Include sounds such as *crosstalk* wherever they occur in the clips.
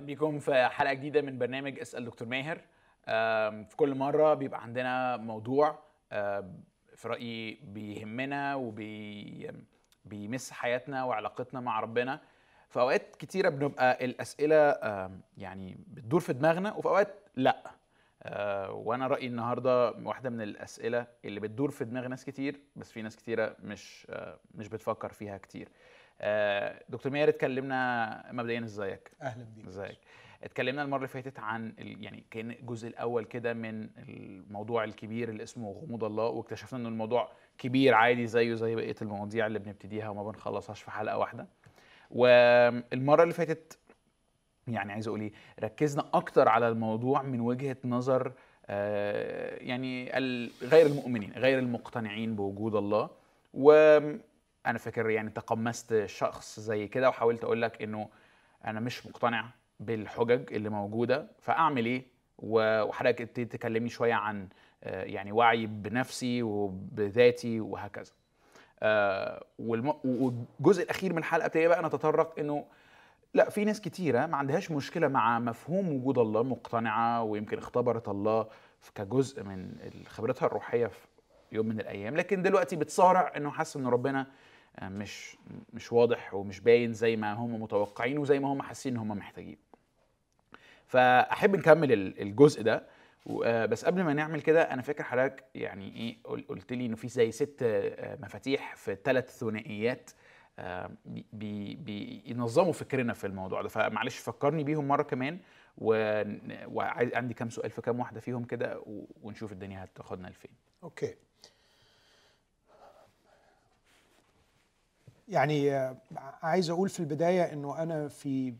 بيكم في حلقة جديدة من برنامج أسأل دكتور ماهر. في كل مرة بيبقى عندنا موضوع في رأيي بيهمنا وبي بيمس حياتنا وعلاقتنا مع ربنا. في أوقات كتيرة بنبقى الأسئلة يعني بتدور في دماغنا وفي أوقات لأ. آه، وأنا رأيي النهارده واحدة من الأسئلة اللي بتدور في دماغ ناس كتير بس في ناس كتيرة مش آه، مش بتفكر فيها كتير. دكتور ماهر اتكلمنا مبدئيا إزيك؟ أهلا بيك. إزيك. اتكلمنا المرة اللي فاتت عن. يعني كأن الجزء الأول كده من الموضوع الكبير اللي اسمه غموض الله واكتشفنا ان الموضوع كبير عادي زيه زي بقية المواضيع اللي بنبتديها وما بنخلصهاش في حلقة واحدة. والمرة اللي فاتت يعني عايز أقول إيه ركزنا أكتر على الموضوع من وجهة نظر آه، يعني غير المؤمنين غير المقتنعين بوجود الله. وأنا فاكر يعني تقمصت شخص زي كده وحاولت أقول لك إنه أنا مش مقتنع بالحجج اللي موجودة فأعمل إيه؟ وحضرتك ابتديت تكلمني شوية عن آه، يعني وعي بنفسي وبذاتي وهكذا. آه، والجزء الأخير من الحلقة ابتدي بقى نتطرق إنه لا في ناس كتيرة ما عندهاش مشكلة مع مفهوم وجود الله مقتنعة ويمكن اختبرت الله كجزء من خبرتها الروحية في يوم من الأيام لكن دلوقتي بتصارع إنه حاسس إن ربنا مش مش واضح ومش باين زي ما هم متوقعين وزي ما هم حاسين إن هم محتاجين. فأحب نكمل ال- الجزء ده. بس قبل ما نعمل كده أنا فاكر حضرتك يعني قل- قلت لي إنه في زي ست آه، مفاتيح في ثلاث ثنائيات آه، بي- بي- بينظموا فكرنا في الموضوع ده. فمعلش فكرني بيهم مرة كمان وعندي كام سؤال في كام واحدة فيهم كده ونشوف الدنيا هتاخدنا لفين. أوكي. يعني آه، عايز أقول في البداية إنه أنا في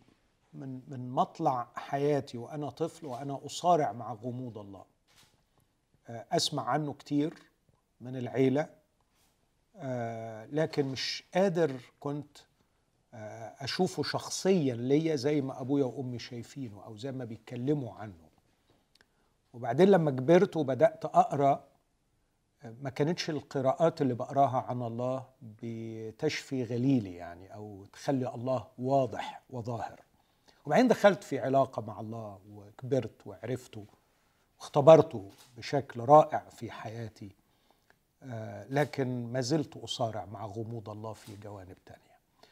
من من مطلع حياتي وأنا طفل وأنا أصارع مع غموض الله. آه، أسمع عنه كتير من العيلة آه، لكن مش قادر كنت أشوفه شخصيا ليا زي ما أبويا وأمي شايفينه أو زي ما بيتكلموا عنه. وبعدين لما كبرت وبدأت أقرأ ما كانتش القراءات اللي بقراها عن الله بتشفي غليلي يعني أو تخلي الله واضح وظاهر. وبعدين دخلت في علاقة مع الله وكبرت وعرفته واختبرته بشكل رائع في حياتي آه، لكن ما زلت أصارع مع غموض الله في جوانب تانية.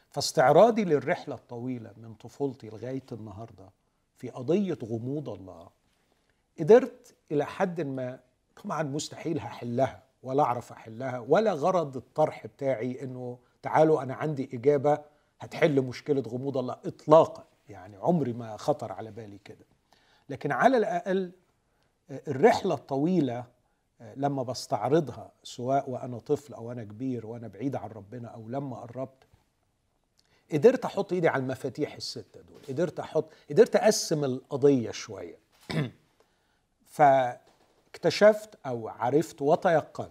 فاستعراضي للرحلة الطويلة من طفولتي لغاية النهارده في قضية غموض الله قدرت إلى حد ما طبعا مستحيل هحلها ولا أعرف أحلها ولا غرض الطرح بتاعي إنه تعالوا أنا عندي إجابة هتحل مشكلة غموض الله اطلاقا يعني عمري ما خطر على بالي كده. لكن على الأقل الرحلة الطويلة لما بستعرضها سواء وأنا طفل أو أنا كبير وأنا بعيد عن ربنا أو لما قربت قدرت أحط إيدي على المفاتيح الستة دول قدرت أحط قدرت أقسم القضية شوية. *clears throat* فاكتشفت أو عرفت وتيقنت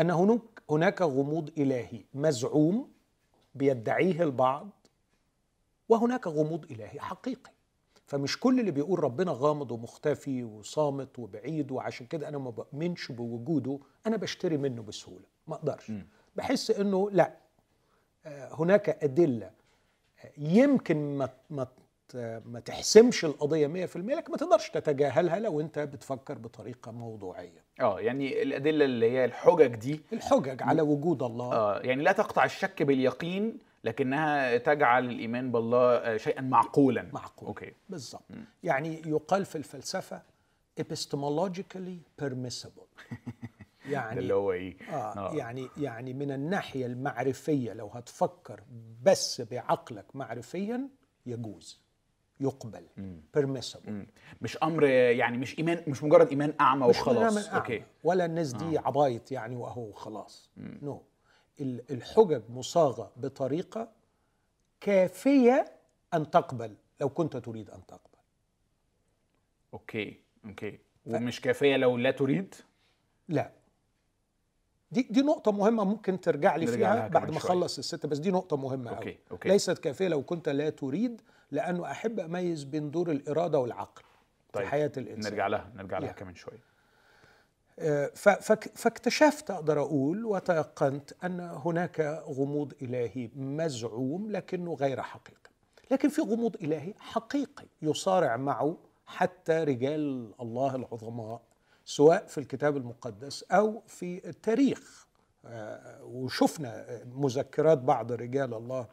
أن هناك هناك غموض إلهي مزعوم بيدعيه البعض وهناك غموض إلهي حقيقي. فمش كل اللي بيقول ربنا غامض ومختفي وصامت وبعيد وعشان كده أنا ما بؤمنش بوجوده أنا بشتري منه بسهولة ما أقدرش. بحس إنه لأ آه، هناك أدلة آه، يمكن ما ما تحسمش القضية 100% لكن ما تقدرش تتجاهلها لو انت بتفكر بطريقة موضوعية. آه يعني الأدلة اللي هي الحجج دي الحجج على وجود الله. آه يعني لا تقطع الشك باليقين لكنها تجعل الإيمان بالله آه، شيئا معقولا. معقول. أوكي. بالظبط يعني يقال في الفلسفة epistemologically permissible. *laughs* يعني اللي هو إيه؟ آه. يعني يعني من الناحية المعرفية لو هتفكر بس بعقلك معرفيا يجوز. يقبل. مم. مش أمر يعني مش إيمان مش مجرد إيمان أعمى مش وخلاص. أعمى. okay. ولا الناس دي عبايط يعني وهو خلاص no ال- الحجج مصاغة بطريقة كافية أن تقبل لو كنت تريد أن تقبل. okay. okay. ومش كافية لو لا تريد؟ لا. دي دي نقطة مهمة ممكن ترجع لي فيها بعد ما شوية. أخلص الستة بس دي نقطة مهمة okay، أوي. okay. ليست كافية لو كنت لا تريد لأنه أحب أميز بين دور الإرادة والعقل طيب في حياة الإنسان نرجع لها نرجع لها. كمان شوية آه، فاكتشفت أقدر أقول وتيقنت أن هناك غموض إلهي مزعوم لكنه غير حقيقي لكن في غموض إلهي حقيقي يصارع معه حتى رجال الله العظماء سواء في الكتاب المقدس أو في التاريخ آه، وشفنا مذكرات بعض رجال الله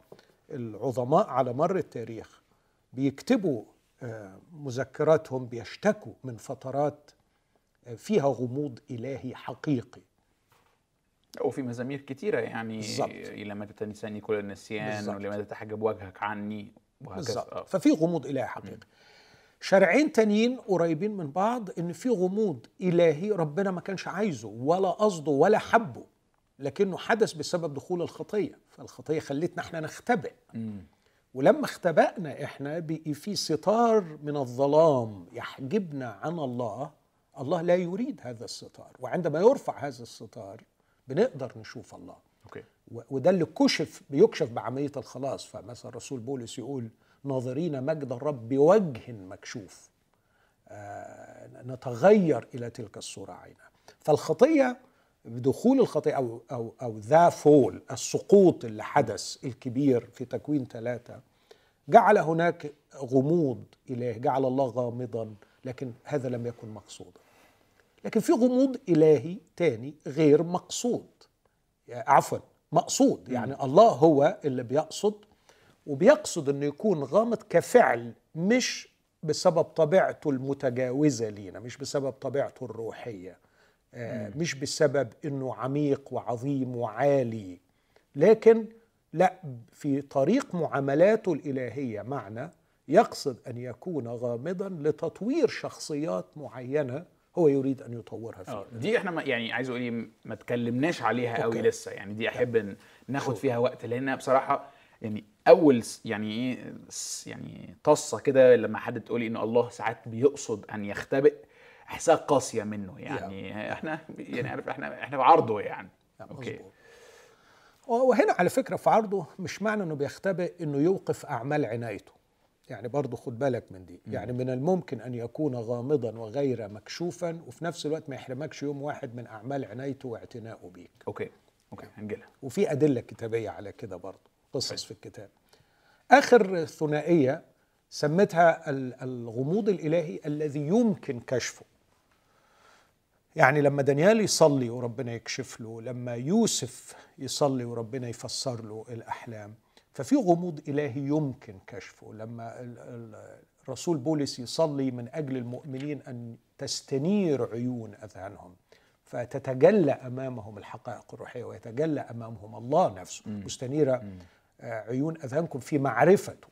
العظماء على مر التاريخ بيكتبوا آه، مذكراتهم بيشتكوا من فترات آه، فيها غموض إلهي حقيقي وفي مزامير كتيرة يعني بالظبط. لما تتنساني كل النسيان بالظبط. ولما تتحجب وجهك عني وهكذا. ففي غموض إلهي حقيقي شرعين تانيين قريبين من بعض إن في غموض إلهي ربنا ما كانش عايزه ولا قصده ولا حبه لكنه حدث بسبب دخول الخطية. فالخطية خلتنا إحنا نختبئ. ولما اختبأنا إحنا بقي في ستار من الظلام يحجبنا عن الله الله لا يريد هذا الستار. وعندما يرفع هذا الستار بنقدر نشوف الله. okay. و- وده اللي كشف بيكشف بعملية الخلاص. فمثلا الرسول بولس يقول ناظرين مجد الرب بوجه مكشوف. آه نتغير إلى تلك الصورة عينها فالخطية بدخول الخطية أو أو أو the fall السقوط اللي حدث الكبير في تكوين ثلاثة جعل هناك غموض الهي جعل الله غامضا لكن هذا لم يكن مقصودا لكن في غموض إلهي تاني غير مقصود. يعني عفوا مقصود. يعني الله هو اللي بيقصد وبيقصد إنه يكون غامض كفعل مش بسبب طبيعته المتجاوزة لينا مش بسبب طبيعته الروحية آه، مش بسبب إنه عميق وعظيم وعالي. لكن لا في طريق معاملاته الإلهية معنا يقصد أن يكون غامضا لتطوير شخصيات معينة هو يريد أن يطورها فيها. آه دي إحنا ما يعني عايز أقول إيه ما اتكلمناش عليها قوي okay. لسه. يعني دي أحب ن- ناخد فيها وقت لانها بصراحة يعني أول يعني إيه يعني خضة كده لما حد تقول لي إن الله ساعات بيقصد أن يختبئ أحسها قاسية منه يعني. إحنا يعني عارف إحنا إحنا في عرضه يعني. okay. مظبوط. وهنا على فكرة في عرضه مش معنى إنه بيختبئ إنه يوقف أعمال عنايته. يعني برضه خد بالك من دي. يعني من الممكن أن يكون غامضا وغير مكشوفا وفي نفس الوقت ما يحرمكش يوم واحد من أعمال عنايته واعتنائه بيك. okay. okay. هنجيلها. وفي أدلة كتابية على كده برضه. قصص في الكتاب. آخر ثنائية سميتها ال- الغموض الإلهي الذي يمكن كشفه. يعني لما دانيال يصلي وربنا يكشف له لما يوسف يصلي وربنا يفسر له الأحلام ففي غموض إلهي يمكن كشفه. لما ال- ال- الرسول بولس يصلي من أجل المؤمنين أن تستنير عيون أذهانهم فتتجلى أمامهم الحقائق الروحية ويتجلى أمامهم الله نفسه. مستنيرة آه، عيون أذهانكم في معرفته.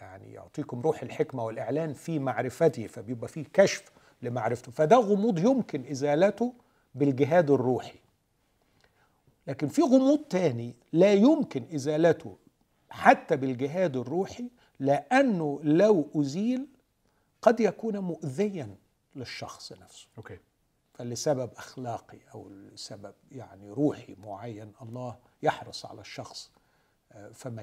يعني يعطيكم روح الحكمة والإعلان في معرفته فبيبقى فيه كشف لمعرفته. فده غموض يمكن إزالته بالجهاد الروحي. لكن في غموض تاني لا يمكن إزالته حتى بالجهاد الروحي لأنه لو أزيل قد يكون مؤذيا للشخص نفسه. أوكي. فلسبب أخلاقي أو لسبب يعني روحي معين الله يحرص على الشخص فما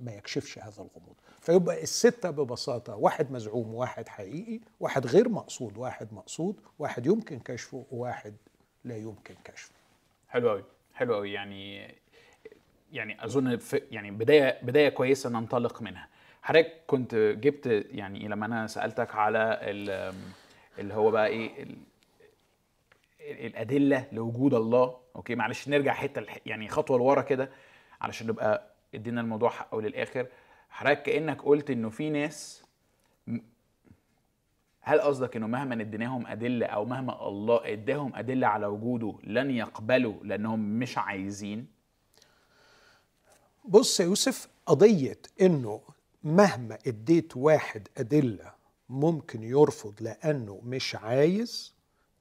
ما- يكشفش هذا الغموض. فيبقى الستة ببساطة واحد مزعوم واحد حقيقي واحد غير مقصود واحد مقصود واحد يمكن كشفه وواحد لا يمكن كشفه. حلو قوي حلو قوي يعني يعني أظن يعني بداية بداية كويسة ننطلق منها. حضرتك كنت جبت يعني لما أنا سألتك على ال- اللي هو بقى إيه ال- الأدلة لوجود الله. أوكي معلش نرجع حتة يعني خطوة لورا كده. علشان نبقى ادينا الموضوع حقه للآخر. حضرتك كأنك قلت إنه في ناس هل قصدك إنه مهما اديناهم أدلة أو مهما الله اداهم أدلة على وجوده لن يقبلوا لأنهم مش عايزين؟ بص يا يوسف قضية إنه مهما اديت واحد أدلة ممكن يرفض لأنه مش عايز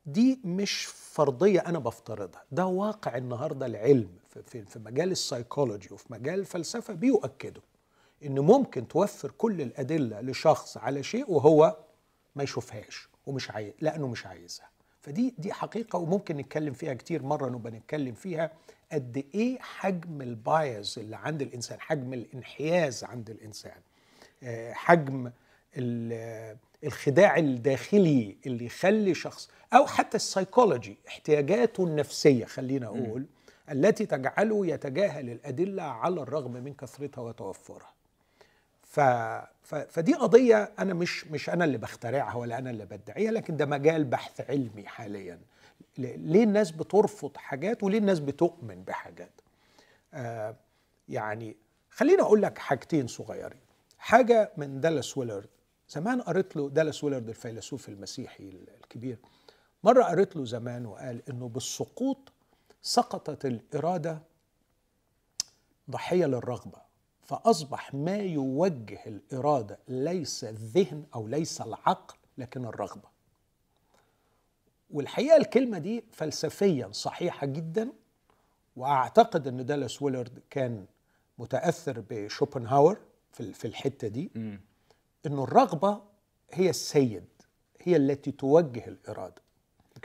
دي مش فرضية أنا بفترضها. ده واقع النهاردة العلم. في, في, في مجال السيكولوجي وفي مجال الفلسفة بيؤكدوا إن ممكن توفر كل الأدلة لشخص على شيء وهو ما يشوفهاش ومش عايز لأنه مش عايزها. فدي دي حقيقة وممكن نتكلم فيها كتير مرة نبقى نتكلم فيها قد إيه حجم ال bias اللي عند الإنسان حجم الانحياز عند الإنسان. آه، حجم ال- الخداع الداخلي اللي يخلي شخص أو حتى السيكولوجي احتياجاته النفسية خلينا أقول التي تجعله يتجاهل الأدلة على الرغم من كثرتها وتوفرها. ف... ف... فدي قضية أنا مش مش أنا اللي بخترعها ولا أنا اللي بدعيها لكن ده مجال بحث علمي حاليا. ليه الناس بترفض حاجات وليه الناس بتؤمن بحاجات؟ آه يعني خليني أقول لك حاجتين صغيرين. حاجة من دالاس ويلرد زمان قريت له دالاس ويلرد الفيلسوف المسيحي الكبير. مرة قريت له زمان وقال إنه بالسقوط سقطت الإرادة ضحية للرغبة فأصبح ما يوجه الإرادة ليس الذهن أو ليس العقل لكن الرغبة والحقيقة الكلمة دي فلسفيا صحيحة جدا وأعتقد إن دالاس ويلرد كان متأثر بشوبنهاور في الحتة دي. إنه الرغبة هي السيد هي التي توجه الإرادة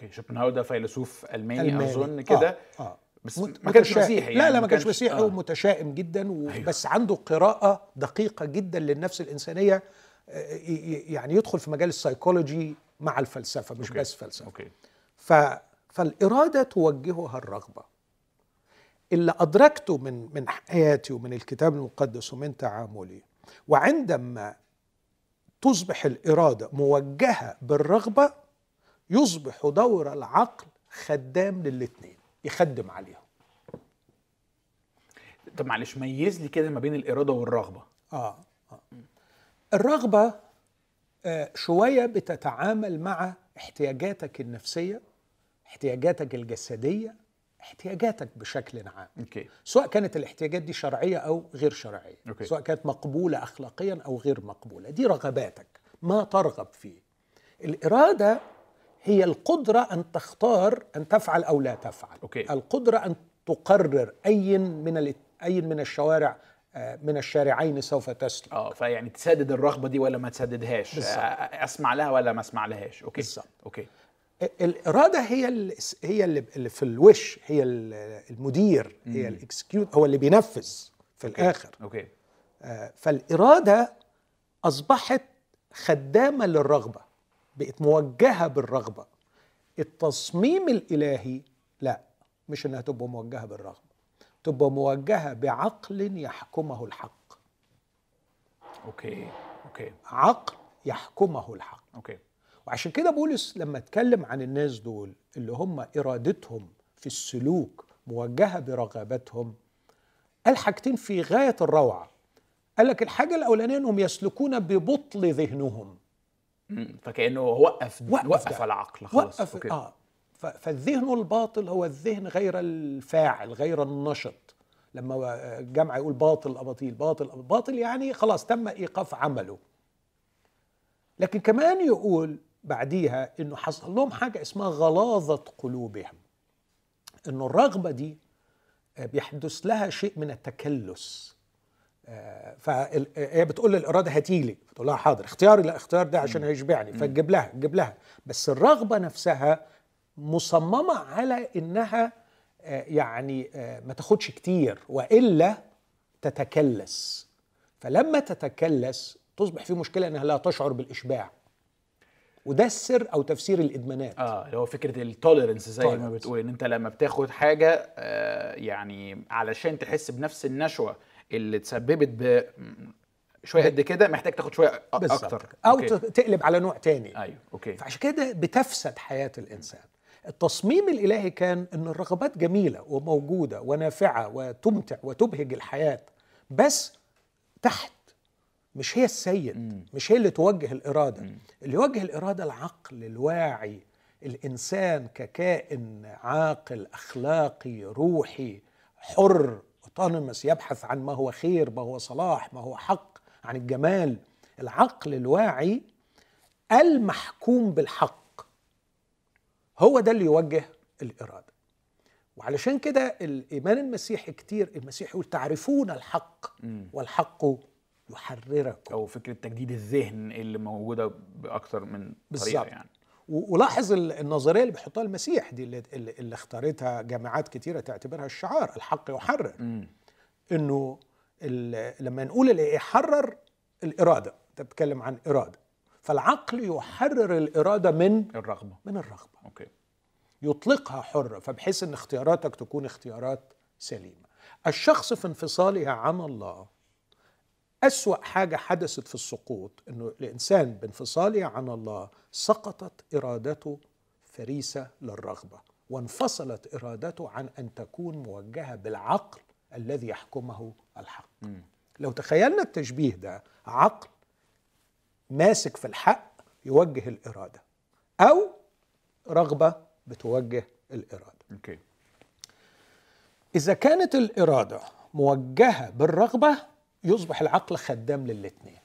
okay شوبنهاور ده فيلسوف ألماني, ألماني. أظن كده آه. آه. بس مت- ما كانش. مسيحي لا يعني لا ما ما كانش مسيحي آه. ومتشائم جدا و... أيوه. بس عنده قراءة دقيقة جدا للنفس الإنسانية آه، يعني يدخل في مجال السيكولوجي مع الفلسفة مش okay. بس فلسفة okay ف... فالإرادة توجهها الرغبة اللي أدركته من من حياتي ومن الكتاب المقدس ومن تعاملي وعندما تصبح الإرادة موجهة بالرغبة يصبح دور العقل خدام للاثنين يخدم عليهم طب معلش ميز لي كده ما بين الإرادة والرغبة آه. آه. الرغبة آه شوية بتتعامل مع احتياجاتك النفسية احتياجاتك الجسدية احتياجاتك بشكل عام okay سواء كانت الاحتياجات دي شرعية أو غير شرعية okay. سواء كانت مقبولة أخلاقيا أو غير مقبولة دي رغباتك ما ترغب فيه الإرادة هي القدرة أن تختار أن تفعل أو لا تفعل. okay. القدرة أن تقرر أي من ال- أي من الشوارع آه، من الشارعين سوف تسلك. آه فيعني تسدد الرغبة دي ولا ما تسددهاش. بالظبط. آه، أسمع لها ولا ما أسمع لهاش. okay. بالظبط. okay. الإرادة هي ال- هي اللي في الوش هي ال- المدير هي ال execute هو اللي بينفذ في الآخر. okay. آه، فالإرادة أصبحت خدامة للرغبة. بقت موجهة بالرغبة. التصميم الإلهي لا مش إنها تبقى موجهة بالرغبة تبقى موجهة بعقل يحكمه الحق. أوكي أوكي. عقل يحكمه الحق. okay. وعشان كده بولس لما اتكلم عن الناس دول اللي هم إرادتهم في السلوك موجهة برغباتهم قال حاجتين في غاية الروعة. قال لك الحاجة الأولانية إنهم يسلكون ببطل ذهنهم. فكأنه وقف وقف وقف. العقل خلاص. وقف أوكي. آه. فالذهن الباطل هو الذهن غير الفاعل غير النشط. لما الجامعة يقول باطل أباطيل باطل. باطل يعني خلاص تم إيقاف عمله. لكن كمان يقول بعديها إنه حصل لهم حاجة اسمها غلاظة قلوبهم. إنه الرغبة دي آه، بيحدث لها شيء من التكلس. فهي بتقول للإرادة هتيلي بتقول لها حاضر. اختياري لا اختيار ده عشان هيشبعني. فتجيب لها تجيب لها. بس الرغبة نفسها مصممة على إنها آه، يعني آه، ما تاخدش كتير وإلا تتكلس. فلما تتكلس تصبح في مشكلة إنها لا تشعر بالإشباع. وده السر أو تفسير الإدمانات. آه اللي هو فكرة ال tolerance زي ما. بتقول. إن أنت لما بتاخد حاجة آه يعني علشان تحس بنفس النشوة اللي اتسببت ب شوية قد كده محتاج تاخد شوية أكتر. أو okay. تقلب على نوع تاني. أيوه. okay. فعشان كده بتفسد حياة الإنسان. التصميم الإلهي كان أن الرغبات جميلة وموجودة ونافعة وتمتع وتبهج الحياة بس تحت مش هي السيد مش هي اللي توجه الإرادة. اللي يوجه الإرادة العقل الواعي الإنسان ككائن عاقل أخلاقي روحي حر autonomous يبحث عن ما هو خير ما هو صلاح ما هو حق عن الجمال. العقل الواعي المحكوم بالحق هو ده اللي يوجه الإرادة. وعلشان كده الإيمان المسيحي كتير المسيح يقول تعرفون الحق والحق يحرركم. أو فكرة تجديد الذهن اللي موجودة باكتر من طريقة. يعني. ولاحظ ال- النظرية اللي بيحطها المسيح دي اللي, اللي اختارتها جامعات كتيرة تعتبرها الشعار الحق يحرر. مم. إنه لما نقول اللي يحرر الإرادة أنت بتتكلم عن إرادة. فالعقل يحرر الإرادة من الرغبة. من الرغبة. أوكي. يطلقها حرة فبحيث إن اختياراتك تكون اختيارات سليمة. الشخص في انفصاله عن الله أسوأ حاجة حدثت في السقوط أنه الإنسان بانفصاله عن الله سقطت إرادته فريسة للرغبة وانفصلت إرادته عن أن تكون موجهة بالعقل الذي يحكمه الحق. لو تخيلنا التشبيه ده عقل ماسك في الحق يوجه الإرادة أو رغبة بتوجه الإرادة. أوكي. إذا كانت الإرادة موجهة بالرغبة يصبح العقل خدام للاتنين.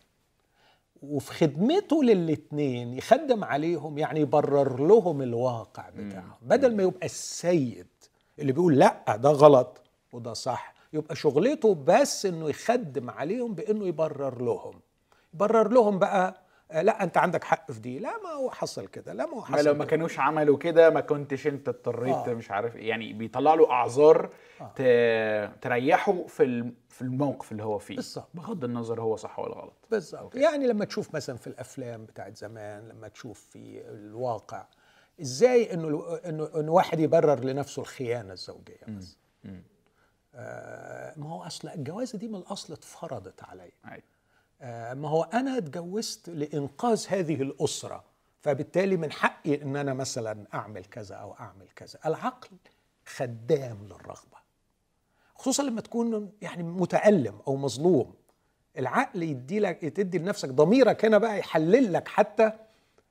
وفي خدمته للاتنين يخدم عليهم يعني يبرر لهم الواقع بتاعهم بدل ما يبقى السيد اللي بيقول لا ده غلط وده صح يبقى شغلته بس إنه يخدم عليهم بإنه يبرر لهم. يبرر لهم بقى لا انت عندك حق في دي لا ما هو حصل كده لا ما هو ما حصل لو ما. كانوش عملوا كده ما كنتش انت اضطريت آه. مش عارف. يعني بيطلع له أعذار آه. تريحه في في الموقف اللي هو فيه بالظبط. بغض النظر هو صح ولا غلط بالظبط يعني لما تشوف مثلا في الأفلام بتاعت زمان لما تشوف في الواقع إزاي إنه إنه انه واحد يبرر لنفسه الخيانة الزوجية بس آه ما هو أصل الجوازة دي من الأصل اتفرضت عليا أيوة. آه ما هو أنا اتجوزت لإنقاذ هذه الأسرة فبالتالي من حقي إن أنا مثلا أعمل كذا أو أعمل كذا. العقل خدام للرغبة خصوصا لما تكون يعني متألم أو مظلوم. العقل يدي لك تدي لنفسك ضميرك هنا بقى يحلل لك حتى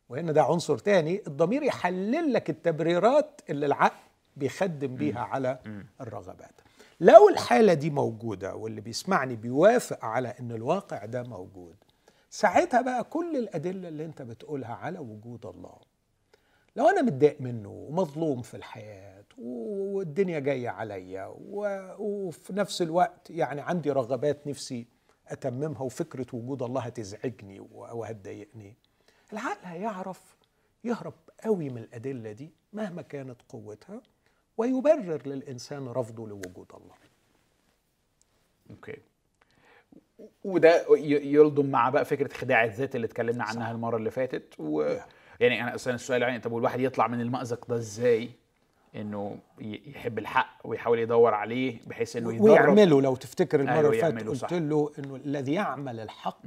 وهنا ده عنصر تاني الضمير يحلل لك التبريرات اللي العقل بيخدم بيها على الرغبات. لو الحالة دي موجودة واللي بيسمعني بيوافق على إن الواقع ده موجود ساعتها بقى كل الأدلة اللي أنت بتقولها على وجود الله لو أنا متضايق منه ومظلوم في الحياة والدنيا جاية عليا وفي نفس الوقت يعني عندي رغبات نفسي أتممها وفكرة وجود الله هتزعجني وهتضايقني العقل هيعرف يهرب قوي من الأدلة دي مهما كانت قوتها ويبرر للإنسان رفضه لوجود الله. أوكي. وده يلضم مع بقى فكرة خداع الذات اللي اتكلمنا عنها المرة اللي فاتت. و... Yeah. يعني أنا أصلا السؤال يعني طب والواحد يطلع من المأزق ده إزاي؟ إنه يحب الحق ويحاول يدور عليه بحيث إنه يدرب. ويعمله. لو تفتكر المرة أيوة، اللي فاتت قلت صح. له إنه الذي يعمل الحق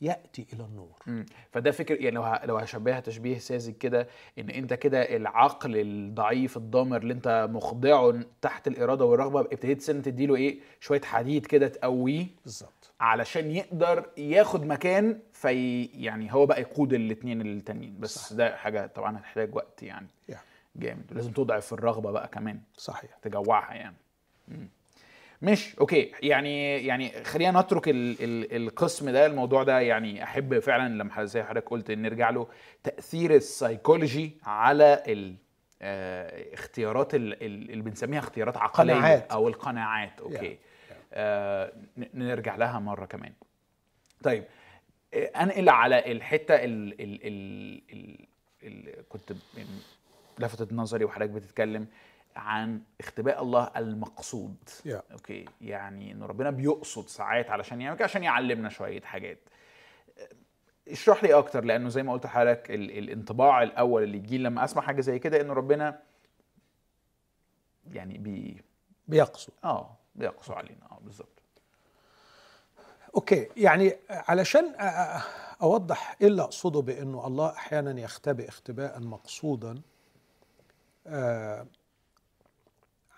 يأتي إلى النور. مم. فده فكر يعني لو ه- لو هشبهها تشبيه ساذج كده إن أنت كده العقل الضعيف الضامر اللي أنت مخضعه تحت الإرادة والرغبة ابتديت سنه تديله إيه؟ شوية حديد كده تقويه بالظبط. علشان يقدر ياخد مكان في يعني هو بقى يقود الاثنين التانيين. بس صح. ده حاجة طبعا هتحتاج وقت يعني. يعني جامد. ولازم تضعف الرغبة بقى كمان. صحيح. تجوعها يعني. مم. مش okay. يعني يعني خلينا نترك ال ال القسم ده الموضوع ده يعني أحب فعلا لما زي حضرتك قلت إن نرجع له تأثير السايكولوجي على ال آه اختيارات ال- ال- اللي بنسميها اختيارات عقلية قناعات. أو القناعات. okay. آه ن- نرجع لها مرة كمان. طيب آه، أنقل على الحتة ال ال ال ال ال كنت لفتت نظري وحضرتك بتتكلم عن اختباء الله المقصود. Yeah. okay يعني إن ربنا بيقصد ساعات علشان يعمل عشان يعلمنا شوية حاجات. اشرح لي أكتر لأنه زي ما قلت لحضرتك ال- الانطباع الأول اللي يجي لما أسمع حاجة زي كده انه ربنا يعني بي بيقصد. آه بيقسو علينا. آه بالظبط. okay يعني علشان أوضح إيه اللي أقصده بإنه الله أحيانا يختبئ اختباء مقصودا آه،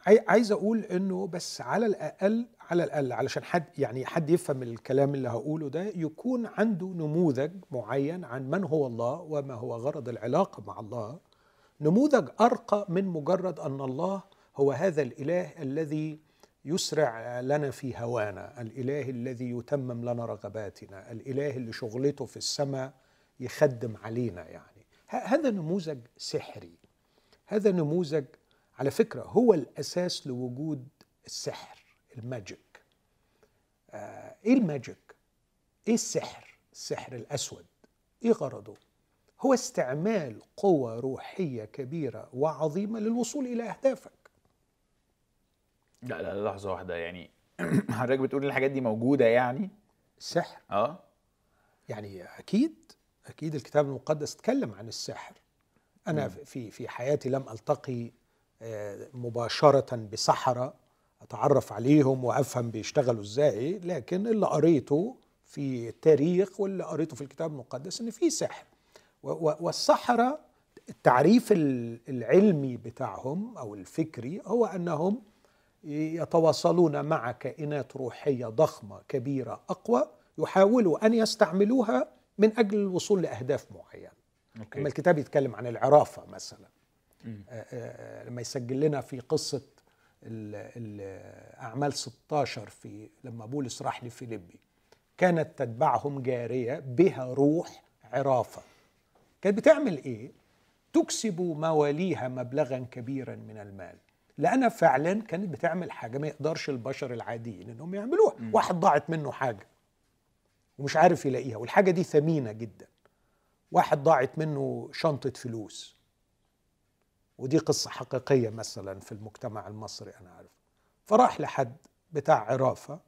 عايز أقول إنه بس على الأقل على الأقل علشان حد يعني حد يفهم الكلام اللي هقوله ده يكون عنده نموذج معين عن من هو الله وما هو غرض العلاقة مع الله. نموذج أرقى من مجرد أن الله هو هذا الإله الذي يسرع لنا في هوانا الإله الذي يتمم لنا رغباتنا الإله اللي شغلته في السماء يخدم علينا يعني. هذا نموذج سحري. هذا نموذج على فكرة هو الأساس لوجود السحر ال magic. آه إيه ال magic؟ إيه السحر؟ السحر الأسود. إيه غرضه؟ هو استعمال قوة روحية كبيرة وعظيمة للوصول إلى أهدافك. لا لا لحظة واحدة. يعني *clears throat* حضرتك بتقول الحاجات دي موجودة يعني؟ السحر آه. يعني أكيد أكيد الكتاب المقدس اتكلم عن السحر. أنا في في حياتي لم ألتقي مباشرة بسحرة أتعرف عليهم وأفهم بيشتغلوا إزاي لكن اللي قريته في التاريخ واللي قريته في الكتاب المقدس إن في سحر والسحره التعريف العلمي بتاعهم أو الفكري هو أنهم يتواصلون مع كائنات روحية ضخمة كبيرة أقوى يحاولوا أن يستعملوها من أجل الوصول لأهداف معينة. أوكي. لما الكتاب يتكلم عن العرافة مثلا لما يسجل لنا في قصة الاعمال 16 في لما بولس راح لفيليبي كانت تتبعهم جارية بها روح عرافة. كانت بتعمل إيه؟ تكسب مواليها مبلغا كبيرا من المال لانها فعلا كانت بتعمل حاجة ما يقدرش البشر العاديين إنهم يعملوها. واحد ضاعت منه حاجة ومش عارف يلاقيها والحاجة دي ثمينة جدا واحد ضاعت منه شنطة فلوس ودي قصة حقيقية مثلا في المجتمع المصري أنا عارف فراح لحد بتاع عرافة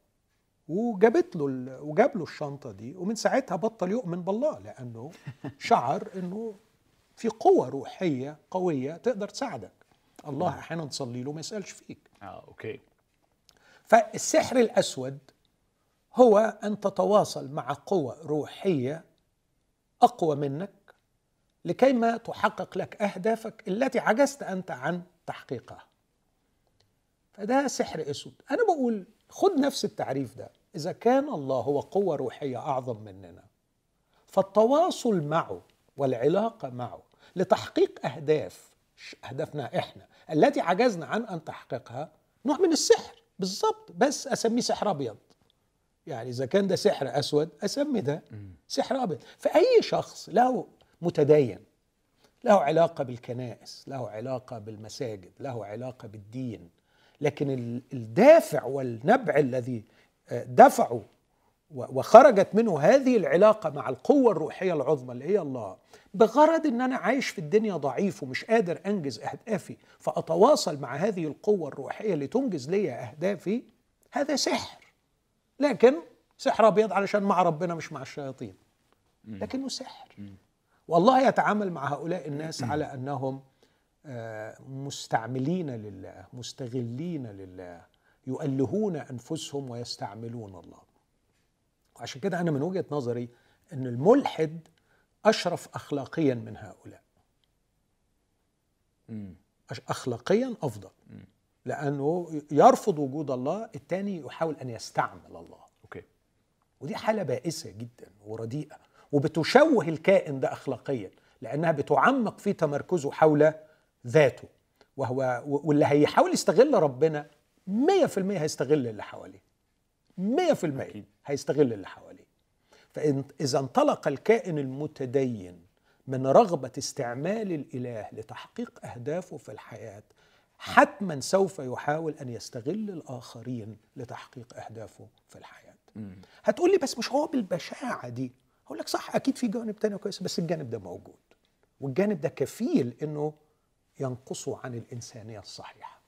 وجابت له وجاب له الشنطة دي ومن ساعتها بطل يؤمن بالله لأنه *laughs* شعر إنه في قوة روحية قوية تقدر تساعدك. الله نعم. أحيانا تصلي له ما يسألش فيك. آه أوكي. فالسحر الأسود هو أن تتواصل مع قوة روحية أقوى منك لكي ما تحقق لك أهدافك التي عجزت أنت عن تحقيقها. فده سحر أسود. أنا بقول خد نفس التعريف ده. إذا كان الله هو قوة روحية أعظم مننا فالتواصل معه والعلاقة معه لتحقيق أهداف أهدافنا إحنا التي عجزنا عن أن تحققها نوع من السحر. بالضبط. بس أسميه سحر أبيض. يعني إذا كان ده سحر أسود أسمي ده سحر أبيض. فأي شخص له متدين. له علاقة بالكنائس له علاقة بالمساجد له علاقة بالدين. لكن الدافع والنبع الذي آه، دفعه وخرجت منه هذه العلاقة مع القوة الروحية العظمى اللي هي الله بغرض إن أنا عايش في الدنيا ضعيف ومش قادر أنجز أهدافي فأتواصل مع هذه القوة الروحية لتنجز لي أهدافي هذا سحر. لكن سحر أبيض علشان مع ربنا مش مع الشياطين. لكنه سحر. والله يتعامل مع هؤلاء الناس على أنهم آه، مستعملين لله مستغلين لله يؤلهون أنفسهم ويستعملون الله. وعشان كده أنا من وجهة نظري إن الملحد أشرف اخلاقيا من هؤلاء. اخلاقيا أفضل. لأنه يرفض وجود الله الثاني يحاول أن يستعمل الله. أوكي. ودي حالة بائسة جدا ورديئة. وبتشوه الكائن ده اخلاقيا لأنها بتعمق في تمركزه حول ذاته. وهو واللي هيحاول يستغل ربنا 100% هيستغل اللي حواليه. 100% هيستغل اللي حواليه. فإذا انطلق الكائن المتدين من رغبة استعمال الإله لتحقيق أهدافه في الحياة حتما سوف يحاول أن يستغل الآخرين لتحقيق أهدافه في الحياة. هتقول لي بس مش هو بالبشاعة دي؟ هقول لك صح أكيد في جانب تاني كويس بس الجانب ده موجود والجانب ده كفيل أنه ينقصه عن الإنسانية الصحيحة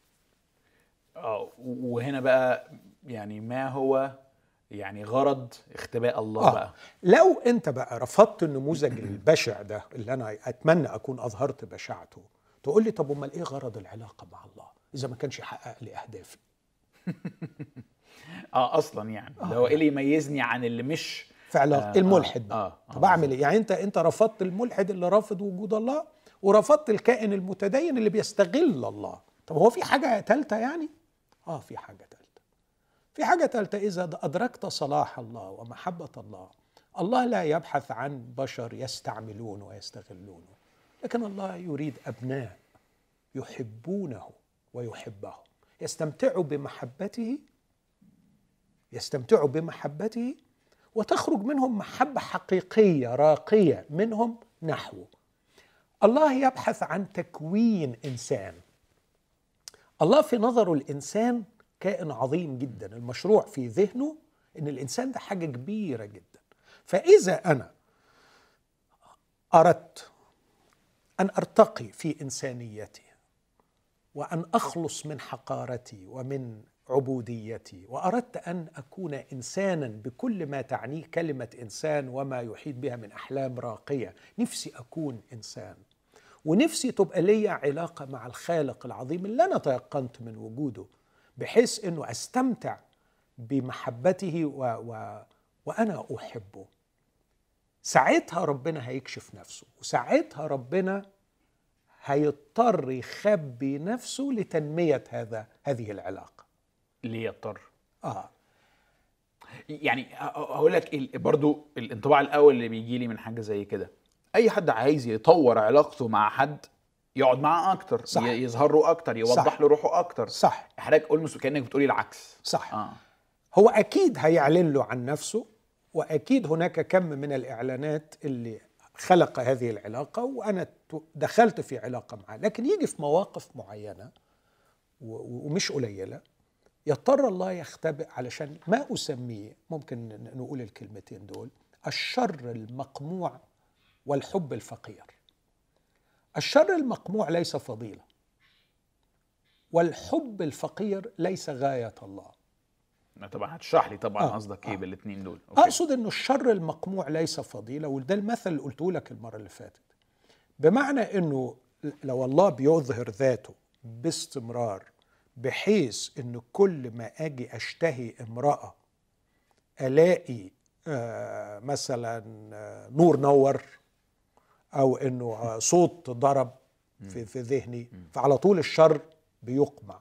آه وهنا بقى يعني ما هو يعني غرض اختباء الله آه. بقى لو أنت بقى رفضت النموذج البشع ده اللي أنا أتمنى أكون أظهرت بشاعته تقول لي طب أمال إيه غرض العلاقة مع الله إذا ما كانش يحقق لي أهدافي *laughs* آه أصلا يعني آه. هو إيه اللي يميزني عن اللي مش في علاقه آه الملحد آه. آه. طب أعمل إيه؟ يعني أنت أنت رفضت الملحد اللي رافض وجود الله ورفضت الكائن المتدين اللي بيستغل الله. طب هو في حاجة ثالثه يعني؟ آه في حاجة ثالثه في حاجة ثالثة إذا أدركت صلاح الله ومحبة الله الله لا يبحث عن بشر يستعملون ويستغلونه لكن الله يريد أبناء يحبونه ويحبهم. يستمتعوا بمحبته يستمتعوا بمحبته وتخرج منهم محبة حقيقية راقية منهم نحوه الله يبحث عن تكوين إنسان. الله في نظره الإنسان كائن عظيم جدا. المشروع في ذهنه إن الإنسان ده حاجة كبيرة جدا. فإذا أنا أردت أن أرتقي في إنسانيتي وأن أخلص من حقارتي ومن عبوديتي وأردت أن أكون إنسانا بكل ما تعنيه كلمة إنسان وما يحيط بها من أحلام راقية. نفسي أكون إنسان ونفسي تبقى لي علاقة مع الخالق العظيم اللي أنا تيقنت من وجوده بحيث إنه أستمتع بمحبته و و وأنا أحبه. ساعتها ربنا هيكشف نفسه وساعتها ربنا هيضطر يخبي نفسه لتنمية هذا هذه العلاقة. ليه يضطر آه يعني هقول لك برضو الانطباع الأول اللي بيجي لي من حاجة زي كده اي حد عايز يطور علاقته مع حد يقعد معاه أكتر صح. يظهر له أكتر يوضح صح. له روحه أكتر صح حضرتك قول كانك بتقولي العكس صح آه هو أكيد هيعلن له عن نفسه واكيد هناك كم من الاعلانات اللي خلق هذه العلاقه وأنا دخلت في علاقه معه لكن يجي في مواقف معينه ومش قليله يضطر الله يختبئ علشان ما أسميه ممكن نقول الكلمتين دول الشر المقموع والحب الفقير. الشر المقموع ليس فضيلة والحب الفقير ليس غاية الله. طبعا هتشرح لي طبعا آه قصدك آه. إيه بالاثنين دول. أوكي. أقصد إنه الشر المقموع ليس فضيلة وده المثل اللي قلته لك المرة اللي فاتت. بمعنى إنه لو الله بيظهر ذاته باستمرار بحيث إن كل ما آجي أشتهي امرأة ألاقي آه مثلا آه نور نور أو إنه آه صوت ضرب في في ذهني فعلى طول الشر بيقمع.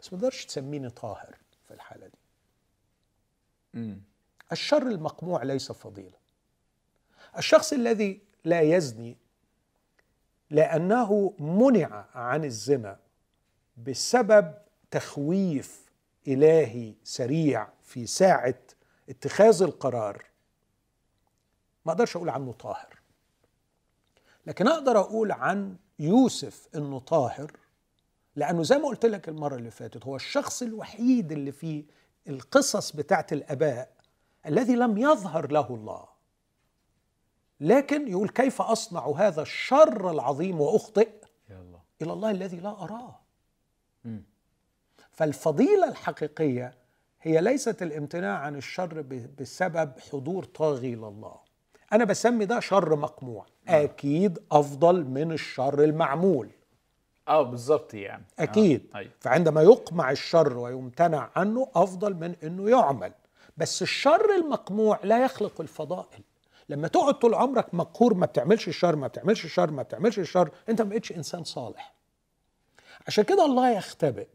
بس ما تقدرش تسميني طاهر في الحالة دي. الشر المقموع ليس فضيلة. الشخص الذي لا يزني لأنه منع عن الزنا بسبب تخويف إلهي سريع في ساعة اتخاذ القرار. ما أقدرش أقول عنه طاهر. لكن أقدر أقول عن يوسف إنه طاهر لأنه زي ما قلت لك المرة اللي فاتت هو الشخص الوحيد اللي في القصص بتاعت الآباء الذي لم يظهر له الله. لكن يقول كيف أصنع هذا الشر العظيم وأخطئ. إلى الله الذي لا أراه. م. فالفضيلة الحقيقية هي ليست الامتناع عن الشر بسبب حضور طاغي لله. أنا بسمي ده شر مقموع. أكيد أفضل من الشر المعمول. آه بالظبط يعني. أكيد. آه. أيوه. فعندما يقمع الشر ويمتنع عنه أفضل من إنه يعمل. بس الشر المقموع لا يخلق الفضائل. لما تقعد طول عمرك مقهور ما بتعملش الشر ما بتعملش الشر ما بتعملش الشر أنت ما بقتش إنسان صالح. عشان كده الله يختبئ.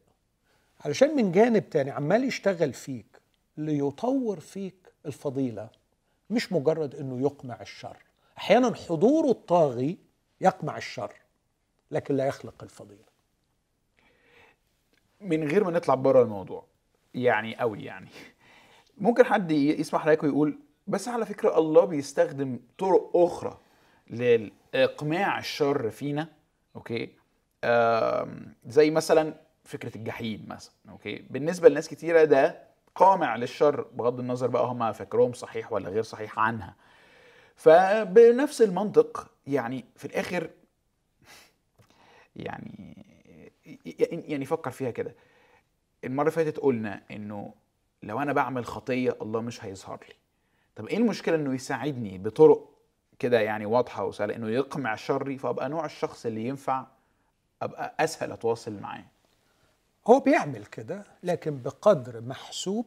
علشان من جانب تاني عمال يشتغل فيك ليطور فيك الفضيلة مش مجرد إنه يقمع الشر. أحيانا حضوره الطاغي يقمع الشر لكن لا يخلق الفضيلة. من غير ما نطلع بره الموضوع يعني قوي يعني. ممكن حد يسمح لك ويقول بس على فكرة الله بيستخدم طرق أخرى لاقماع الشر فينا أوكي؟ زي مثلا فكرة الجحيم مثلا أوكي؟ بالنسبة لناس كتيرة ده قامع للشر بغض النظر بقى هم فاكرهم صحيح ولا غير صحيح عنها. فبنفس المنطق يعني في الآخر يعني يعني فكر فيها كده. المرة اللي فاتت قلنا إنه لو أنا بعمل خطية الله مش هيظهر لي. طب إيه المشكلة إنه يساعدني بطرق كده يعني واضحة وسهلة؟ إنه يقمع شري فأبقى نوع الشخص اللي ينفع أبقى أسهل أتواصل معاه. هو بيعمل كده لكن بقدر محسوب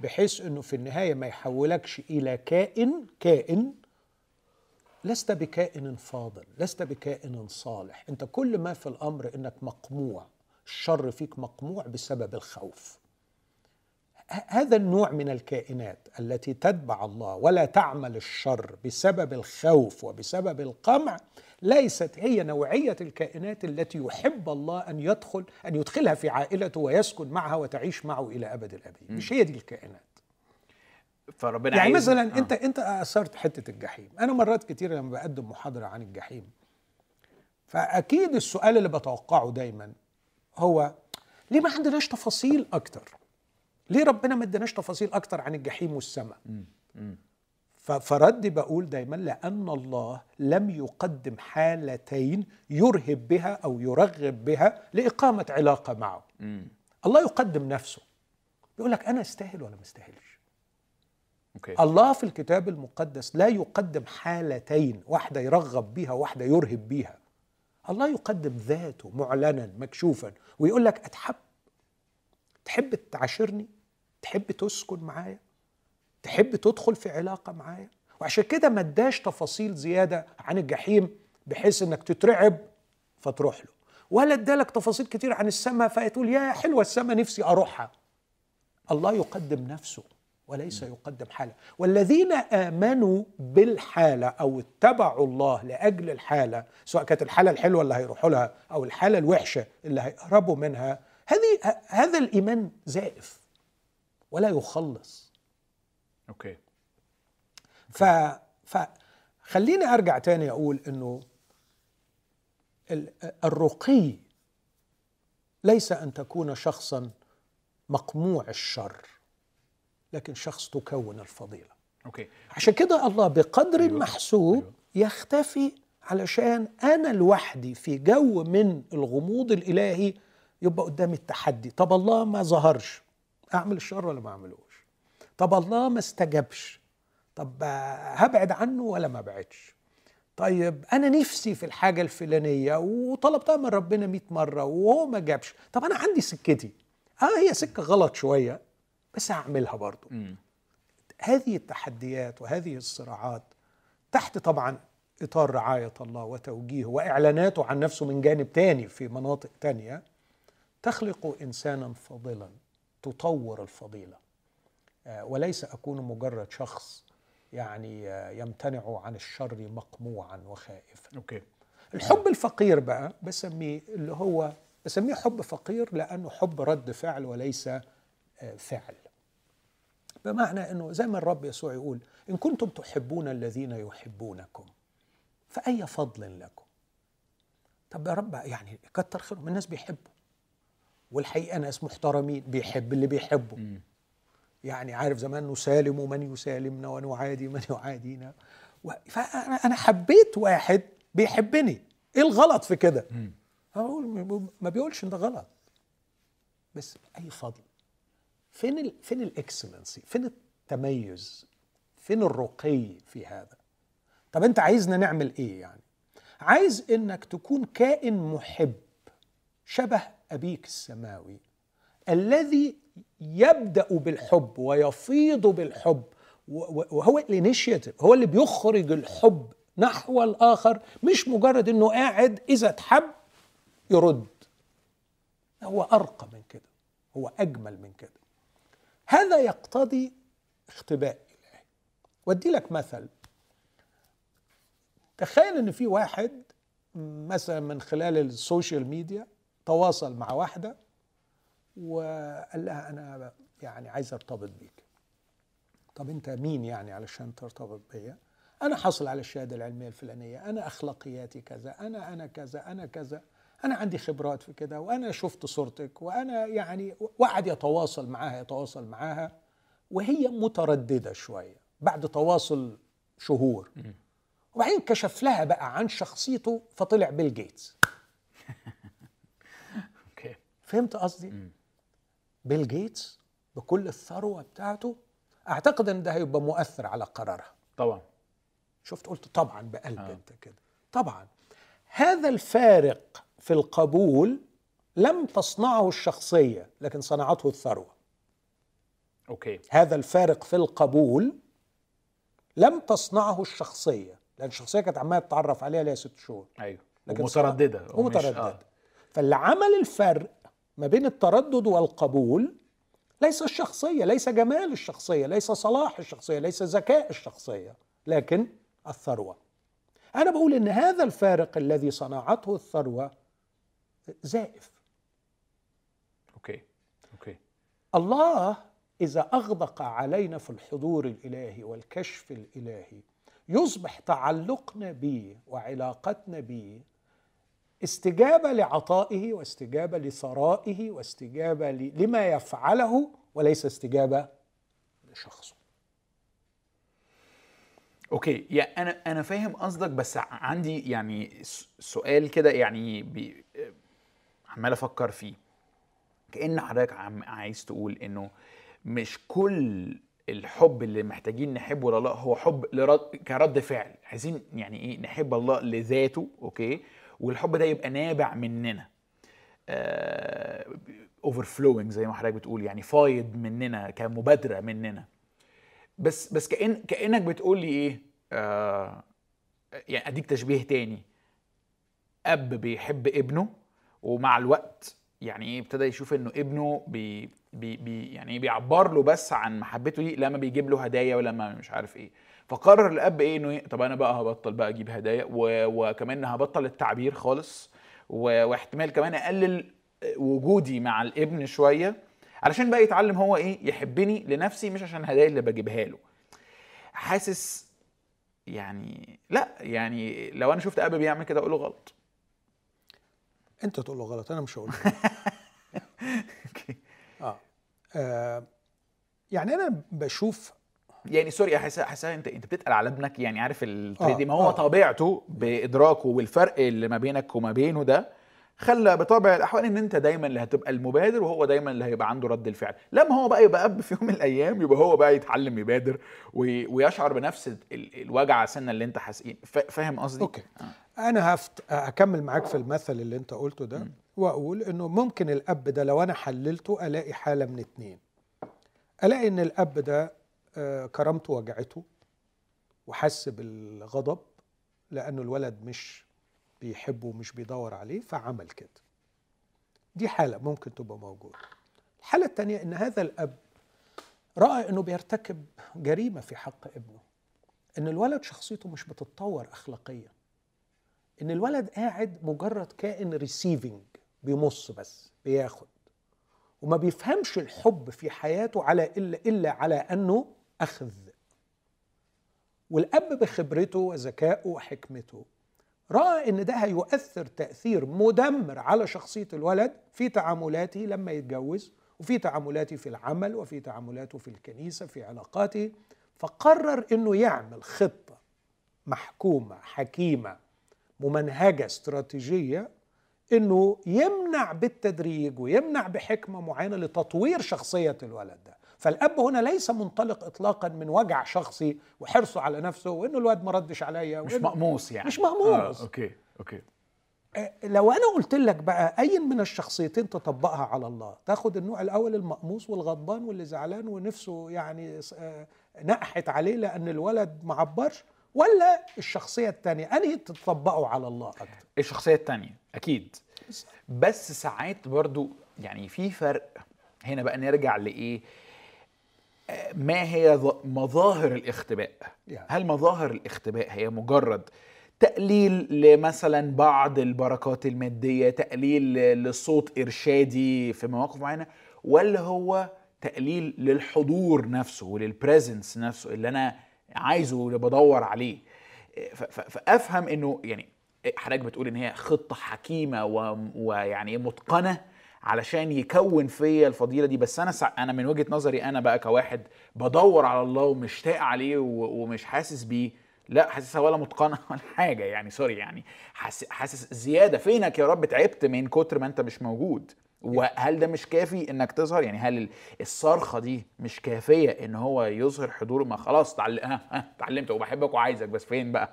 بحيث إنه في النهاية ما يحولكش إلى كائن كائن لست بكائن فاضل لست بكائن صالح. أنت كل ما في الأمر إنك مقموع الشر فيك مقموع بسبب الخوف. هذا النوع من الكائنات التي تتبع الله ولا تعمل الشر بسبب الخوف وبسبب القمع ليست هي نوعية الكائنات التي يحب الله أن يدخل أن يدخلها في عائلته ويسكن معها وتعيش معه إلى أبد الابدين مش هي دي الكائنات. فربنا يعني عايز مثلا آه. أنت أنت أثرت حتة الجحيم. أنا مرات كتير لما بقدم محاضرة عن الجحيم فأكيد السؤال اللي بتوقعه دايما هو ليه ما عندناش تفاصيل أكتر؟ ليه ربنا ما اداناش تفاصيل أكتر عن الجحيم والسماء؟ فردي بقول دايما لأن الله لم يقدم حالتين يرهب بها أو يرغب بها لإقامة علاقة معه. مم. الله يقدم نفسه. يقول لك أنا أستاهل ولا ما أستاهلش؟ أوكي. الله في الكتاب المقدس لا يقدم حالتين واحدة يرغب بيها وواحده يرهب بيها الله يقدم ذاته معلنا مكشوفا ويقول لك أتحب تحب تعاشرني؟ تحب تسكن معايا؟ تحب تدخل في علاقة معايا؟ وعشان كده ما اداش تفاصيل زيادة عن الجحيم بحيث إنك تترعب فتروح له. ولا ادالك تفاصيل كتير عن السماء فتقول يا حلوة السماء نفسي أروحها. الله يقدم نفسه وليس يقدم حالة. والذين آمنوا بالحالة أو اتبعوا الله لأجل الحالة سواء كانت الحالة الحلوة اللي هيروحوا لها أو الحالة الوحشة اللي هيهربوا منها هذه هذا الإيمان زائف ولا يخلص أوكي ف فخليني أرجع تاني أقول إنه الرقي ليس أن تكون شخصا مقموع الشر لكن شخص تكون الفضيلة أوكي عشان كده الله بقدر أيوة. محسوب أيوة. يختفي علشان أنا لوحدي في جو من الغموض الإلهي يبقى قدامي التحدي. طب الله ما ظهرش. أعمل الشر ولا ما أعملوش؟ طب الله ما استجابش. طب هبعد عنه ولا ما أبعدش؟ طيب أنا نفسي في الحاجة الفلانية وطلبتها من ربنا 100 مرة وهو ما جابش. طب أنا عندي سكتي. آه هي سكة غلط شوية بس هعملها برضو مم. هذه التحديات وهذه الصراعات تحت طبعا إطار رعاية الله وتوجيهه وإعلاناته عن نفسه من جانب تاني في مناطق تانية. تخلق إنسانا فاضلا تطور الفضيلة. آه، وليس أكون مجرد شخص يعني آه، يمتنع عن الشر مقموعا وخائفا. أوكي. الحب الفقير بقى بسميه اللي هو بسميه حب فقير لأنه حب رد فعل وليس آه، فعل. بمعنى إنه زي ما الرب يسوع يقول إن كنتم تحبون الذين يحبونكم فأي فضل لكم؟ طب يا رب يعني كتر خيرهم. الناس بيحبوا. والحقيقة ناس محترمين بيحب اللي بيحبوا مم. يعني عارف زمان نسالم من يسالمنا ونعادي من يعادينا. و- فأنا أنا حبيت واحد بيحبني. إيه الغلط في كده. أقول ما بيقولش إن ده غلط. بس اي فضل. فين ال فين الإكسلنسي؟ فين التميز؟ فين الرقي في هذا؟ طب أنت عايزنا نعمل إيه يعني؟ عايز إنك تكون كائن محب شبه أبيك السماوي الذي يبدأ بالحب ويفيض بالحب وهو الانيشيتيف هو اللي بيخرج الحب نحو الآخر مش مجرد إنه قاعد إذا اتحب يرد. هو أرقى من كده هو أجمل من كده. هذا يقتضي اختباء إلهي. وادي لك مثل. تخيل إن في واحد مثلا من خلال السوشيال ميديا تواصل مع واحدة وقال لها أنا يعني عايز أرتبط بيك. طب أنت مين يعني علشان ترتبط بيا؟ أنا حاصل على الشهادة العلمية الفلانية أنا أخلاقياتي كذا أنا أنا كذا أنا كذا. أنا عندي خبرات في كده وأنا شفت صورتك وأنا يعني وقعد يتواصل معاها يتواصل معاها وهي مترددة شوية بعد تواصل شهور. وبعدين كشف لها بقى عن شخصيته فطلع بيل جيتس. فهمت قصدي؟ بيل جيتس بكل الثروة بتاعته أعتقد إن ده هيبقى مؤثر على قرارها طبعا. شفت؟ قلت طبعا بقلب آه. أنت كده. طبعا. هذا الفارق في القبول لم تصنعه الشخصية لكن صنعته الثروة. أوكي. هذا الفارق في القبول لم تصنعه الشخصية لأن الشخصية كانت عمالة تتعرف عليها ليها ست شهور. أيوه. لكن ومترددة. ومترددة. آه. فاللي عمل الفرق ما بين التردد والقبول ليس الشخصية ليس جمال الشخصية ليس صلاح الشخصية ليس ذكاء الشخصية لكن الثروة. أنا بقول إن هذا الفارق الذي صنعته الثروة زائف. أوكي أوكي. الله إذا أغدق علينا في الحضور الإلهي والكشف الإلهي يصبح تعلقنا به وعلاقتنا به استجابة لعطائه واستجابة لثرائه واستجابة ل- لما يفعله وليس استجابة لشخصه. أوكي يا أنا أنا فاهم قصدك بس عندي يعني سؤال كده يعني عمال أفكر فيه. كأن حضرتك عم عايز تقول إنه مش كل الحب اللي محتاجين نحبه لله هو حب لرد كرد فعل. عايزين يعني إيه؟ نحب الله لذاته أوكي؟ والحب ده يبقى نابع مننا. overflowing زي ما حضرتك بتقول يعني فايض مننا كمبادرة مننا. بس بس كأن كأنك بتقول لي إيه؟ آه يعني أديك تشبيه تاني. أب بيحب ابنه ومع الوقت يعني إيه ابتدى يشوف إنه ابنه بي بي بي يعني بيعبر له بس عن محبته دي لما بيجيب له هدايا ولما مش عارف إيه. فقرر الأب إيه إنه؟ طب أنا بقى هبطل بقى أجيب هدايا. وكمان هبطل التعبير خالص و... واحتمال كمان أقلل وجودي مع الابن شوية علشان بقى يتعلم هو إيه يحبني لنفسي مش عشان الهدايا اللي بجيبها له حاسس يعني لأ يعني لو أنا شفت أب بيعمل كده أقول له غلط أنت تقول له غلط أنا مش هقول. *laughs* آه آه، يعني أنا بشوف يعني sorry حاسس حاسس انت انت بتتقل على ابنك يعني عارف ال trade آه، ما هو آه. طبيعته بإدراكه والفرق اللي ما بينك وما بينه ده خلى بطبع الأحوال إن أنت دايما اللي هتبقى المبادر وهو دايما اللي هيبقى عنده رد الفعل. لما هو بقى يبقى أب في يوم من الأيام يبقى هو بقى يتعلم يبادر وي- ويشعر بنفس ال- الوجع سنة اللي أنت حاسين فا- فاهم قصدي؟ أوكي. آه. أنا هفت... هكمل معاك في المثل اللي أنت قلته ده وأقول إنه ممكن الأب ده لو أنا حللته ألاقي حالة من اتنين. ألاقي إن الأب ده آه، كرامته وجعته وحس بالغضب لأنه الولد مش بيحبه ومش بيدور عليه فعمل كده. دي حالة ممكن تبقى موجودة. الحالة الثانية إن هذا الأب رأى إنه بيرتكب جريمة في حق ابنه. إن الولد شخصيته مش بتتطور اخلاقيا. إن الولد قاعد مجرد كائن ريسيفنج بيمص بس بياخد. وما بيفهمش الحب في حياته على الا إلا على أنه أخذ. والأب بخبرته وذكائه وحكمته. رأى إن ده هيؤثر تأثير مدمر على شخصية الولد في تعاملاته لما يتجوز وفي تعاملاته في العمل وفي تعاملاته في الكنيسة في علاقاته. فقرر إنه يعمل خطة محكومة حكيمة ممنهجة استراتيجية إنه يمنع بالتدريج ويمنع بحكمة معينة لتطوير شخصية الولد ده. فالأب هنا ليس منطلق اطلاقا من وجع شخصي وحرصه على نفسه وإنه الواد ما ردش عليا مش مقموص يعني. مش مقموص. آه. أوكي أوكي. آه، لو أنا قلت لك بقى اي من الشخصيتين تطبقها على الله؟ تاخد النوع الأول المقموص والغضبان واللي زعلان ونفسه يعني آه، نقحت عليه لأن الولد ما عبرش؟ ولا الشخصية الثانية أنهي تطبقه على الله أكتر؟ الشخصية التانية أكيد. بس ساعات برضو يعني في فرق. هنا بقى نرجع لإيه؟ ما هي مظاهر الاختباء. هل مظاهر الاختباء هي مجرد تقليل لمثلا بعض البركات المادية تقليل لصوت إرشادي في مواقف معينة ولا هو تقليل للحضور نفسه وللبريزنس نفسه اللي أنا عايزه واللي بدور عليه ف- ف- فأفهم إنه يعني حضرتك بتقول إن هي خطة حكيمة ويعني متقنة علشان يكون فيا الفضيلة دي. بس أنا سع... أنا من وجهة نظري أنا بقى كواحد بدور على الله ومشتاق عليه و... ومش حاسس بيه. لا حاسسها ولا متقنة *laughs* ولا حاجة يعني sorry يعني. حاسس حاسس زيادة. فينك يا رب؟ تعبت من كتر ما أنت مش موجود. وهل ده مش كافي إنك تظهر؟ يعني هل ال- الصرخة دي مش كافية إن هو يظهر حضوره؟ ما خلاص تعل... اتعلمت وبحبك وعايزك. بس فين بقى.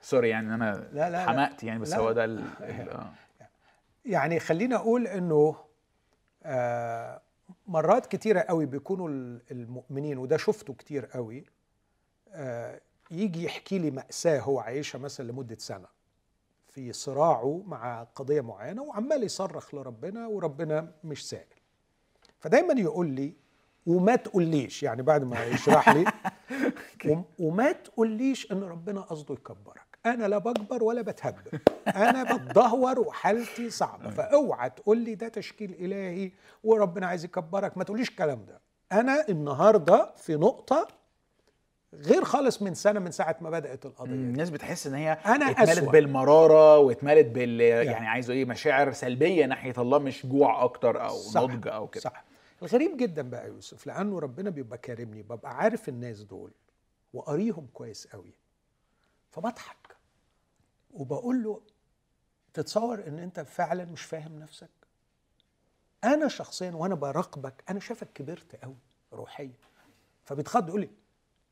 سوري يعني أنا لا، لا، لا. حمقت يعني بس لا. هو ده ال... *laughs* ال... يعني خليني أقول إنه آه، مرات كتيرة قوي بيكونوا ال- المؤمنين وده شفته كتير قوي آه، يجي يحكي لي مأساة هو عايشها مثلا لمدة سنة في صراعه مع قضية معينة وعمال يصرخ لربنا وربنا مش سائل. فدايما يقول لي وما تقوليش يعني بعد ما يشرح لي *laughs* وم- وما تقوليش إن ربنا قصده يكبرك. أنا لا بكبر ولا بتهبل أنا بتدهور وحالتي صعبة. فأوعى تقول لي ده تشكيل إلهي وربنا عايز يكبرك. ما تقوليش الكلام ده. أنا النهارده في نقطة غير خالص من سنة من ساعة ما بدأت القضية. الناس بتحس إن هي أنا اتملت أسوأ. بالمرارة واتملت بال يعني. عايزه إيه مشاعر سلبية ناحية الله مش جوع أكتر أو صح نضج أو كده. صح. الغريب جدا بقى يوسف لأنه ربنا بيبقى كارمني ببقى عارف الناس دول وقاريهم كويس قوي فبضحك. وبقول له تتصور إن أنت فعلا مش فاهم نفسك؟ أنا شخصيا وأنا براقبك أنا شايفك كبرت قوي روحيا. فبيتخض يقول لي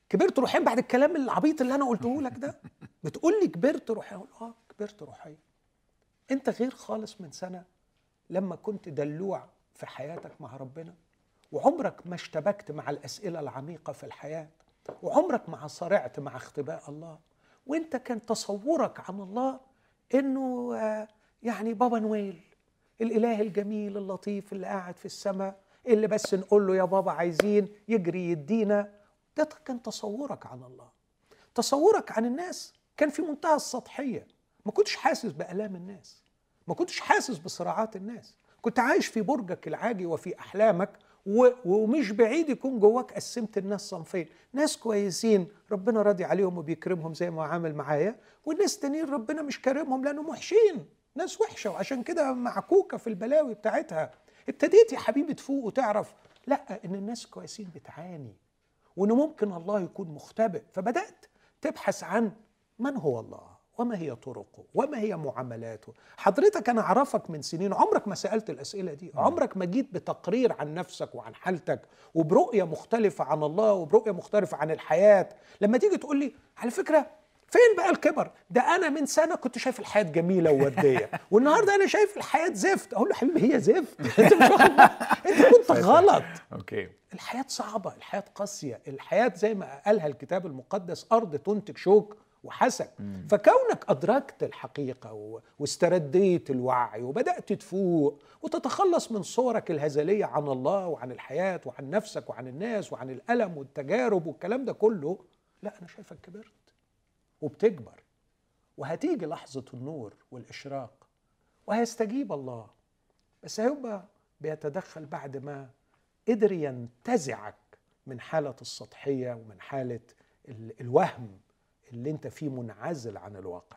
كبرت روحيا بعد الكلام العبيط اللي أنا قلته لك ده؟ *laughs* بتقول لي كبرت روحيا؟ أقول آه كبرت روحيا. أنت غير خالص من سنة لما كنت دلوع في حياتك مع ربنا وعمرك ما اشتبكت مع الأسئلة العميقة في الحياة وعمرك ما صارعت مع اختباء الله. وانت كان تصورك عن الله انه آه، يعني بابا نويل الإله الجميل اللطيف اللي قاعد في السماء اللي بس نقول له يا بابا عايزين يجري يدينا. ده كان تصورك عن الله. تصورك عن الناس. كان في منتهى السطحية. ما كنتش حاسس بآلام الناس. ما كنتش حاسس بصراعات الناس. كنت عايش في برجك العاجي وفي أحلامك ومش بعيد يكون جواك قسمت الناس صنفين. ناس كويسين ربنا راضي عليهم وبيكرمهم زي ما عامل معايا والناس تانيين ربنا مش كارمهم لانهم وحشين ناس وحشة وعشان كده معكوكة في البلاوي بتاعتها. ابتديت يا حبيبي تفوق وتعرف لأ إن الناس كويسين بتعاني وان ممكن الله يكون مختبئ. فبدأت تبحث عن من هو الله؟ وما هي طرقه؟ وما هي معاملاته؟ حضرتك أنا أعرفك من سنين عمرك ما سألت الأسئلة دي. عمرك ما جيت بتقرير عن نفسك وعن حالتك وبرؤية مختلفة عن الله وبرؤية مختلفة عن الحياة. لما تيجي تقول لي على فكرة فين بقى الكبر؟ ده أنا من سنة كنت شايف الحياة جميلة ووردية. *laughs* والنهاردة أنا شايف الحياة زفت. أقول له حبيبي هي زفت. *laughs* أنت مش واخد. أنت كنت *laughs* غلط. أوكي. الحياة صعبة الحياة قاسية. الحياة زي ما قالها الكتاب المقدس أرض تنتج شوك. وحسك فكونك أدركت الحقيقة واسترديت الوعي وبدأت تفوق وتتخلص من صورك الهزلية عن الله وعن الحياة وعن نفسك وعن الناس وعن الألم والتجارب والكلام ده كله لا أنا شايفك كبرت وبتكبر. وهتيجي لحظة النور والإشراق وهيستجيب الله. بس هيبقى بيتدخل بعد ما قدر ينتزعك من حالة السطحية ومن حالة ال- الوهم. اللي انت فيه منعزل عن الواقع.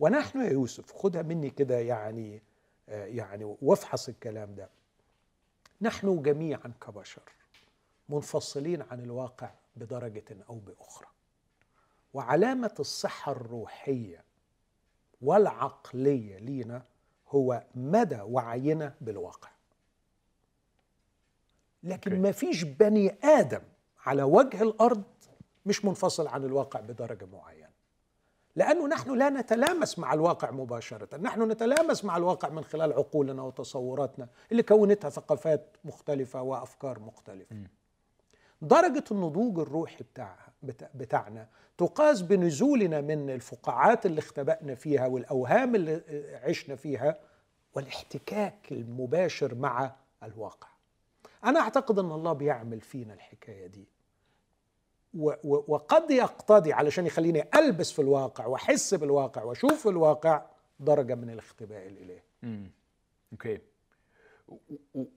ونحن يا يوسف خدها مني كده يعني آه، يعني وافحص الكلام ده. نحن جميعا كبشر منفصلين عن الواقع بدرجة أو بأخرى. وعلامة الصحة الروحية والعقلية لينا هو مدى وعينا بالواقع. لكن. ما فيش بني آدم على وجه الأرض مش منفصل عن الواقع بدرجة معينة. لأنه نحن لا نتلامس مع الواقع مباشرة. نحن نتلامس مع الواقع من خلال عقولنا وتصوراتنا اللي كونتها ثقافات مختلفة وأفكار مختلفة. درجة النضوج الروحي بتاعها بتاع بتاعنا تقاس بنزولنا من الفقاعات اللي اختبأنا فيها والأوهام اللي عشنا فيها والاحتكاك المباشر مع الواقع. أنا أعتقد أن الله بيعمل فينا الحكاية دي. وقد يقتضي علشان يخليني ألبس في الواقع وأحس بالواقع وأشوف الواقع درجة من الاختباء الإلهي امم أوكي.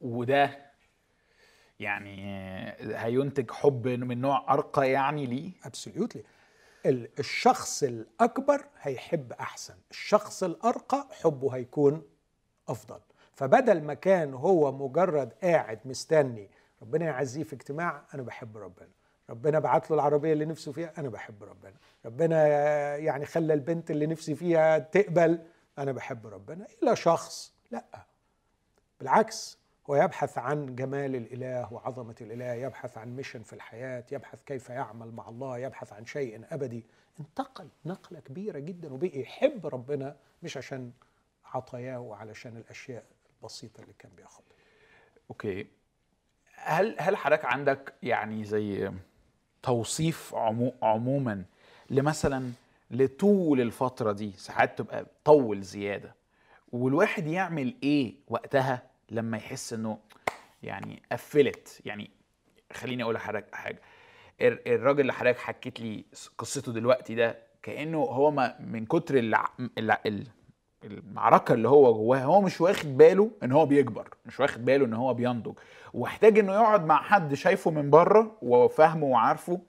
وده يعني هينتج حب من نوع أرقى يعني ليه؟ ابسوليوتلي الشخص الأكبر هيحب أحسن. الشخص الأرقى حبه هيكون أفضل. فبدل ما كان هو مجرد قاعد مستني ربنا يعزيه في اجتماع أنا بحب ربنا. ربنا بعت له العربية اللي نفسه فيها. أنا بحب ربنا. ربنا يعني خلى البنت اللي نفسي فيها تقبل. أنا بحب ربنا. إلى شخص. لا. بالعكس هو يبحث عن جمال الإله وعظمة الإله يبحث عن mission في الحياة يبحث كيف يعمل مع الله يبحث عن شيء أبدي. انتقل نقلة كبيرة جدا وبقي يحب ربنا مش عشان عطاياه وعلشان الأشياء البسيطة اللي كان بياخدها. okay. هل هل حضرتك عندك يعني زي توصيف عمو عموما لمثلا لطول الفترة دي ساعات تبقى طول زيادة والواحد يعمل إيه وقتها لما يحس إنه يعني قفلت يعني خليني أقول لحضرتك حاجة ال- الراجل اللي حضرتك حكيت لي قصته دلوقتي ده كأنه هو ما من كتر. الع... ال- المعركة اللي هو جواها هو مش واخد باله إن هو بيكبر مش واخد باله إن هو بينضج. واحتاج إنه يقعد مع حد شايفه من بره وفاهمه وعارفه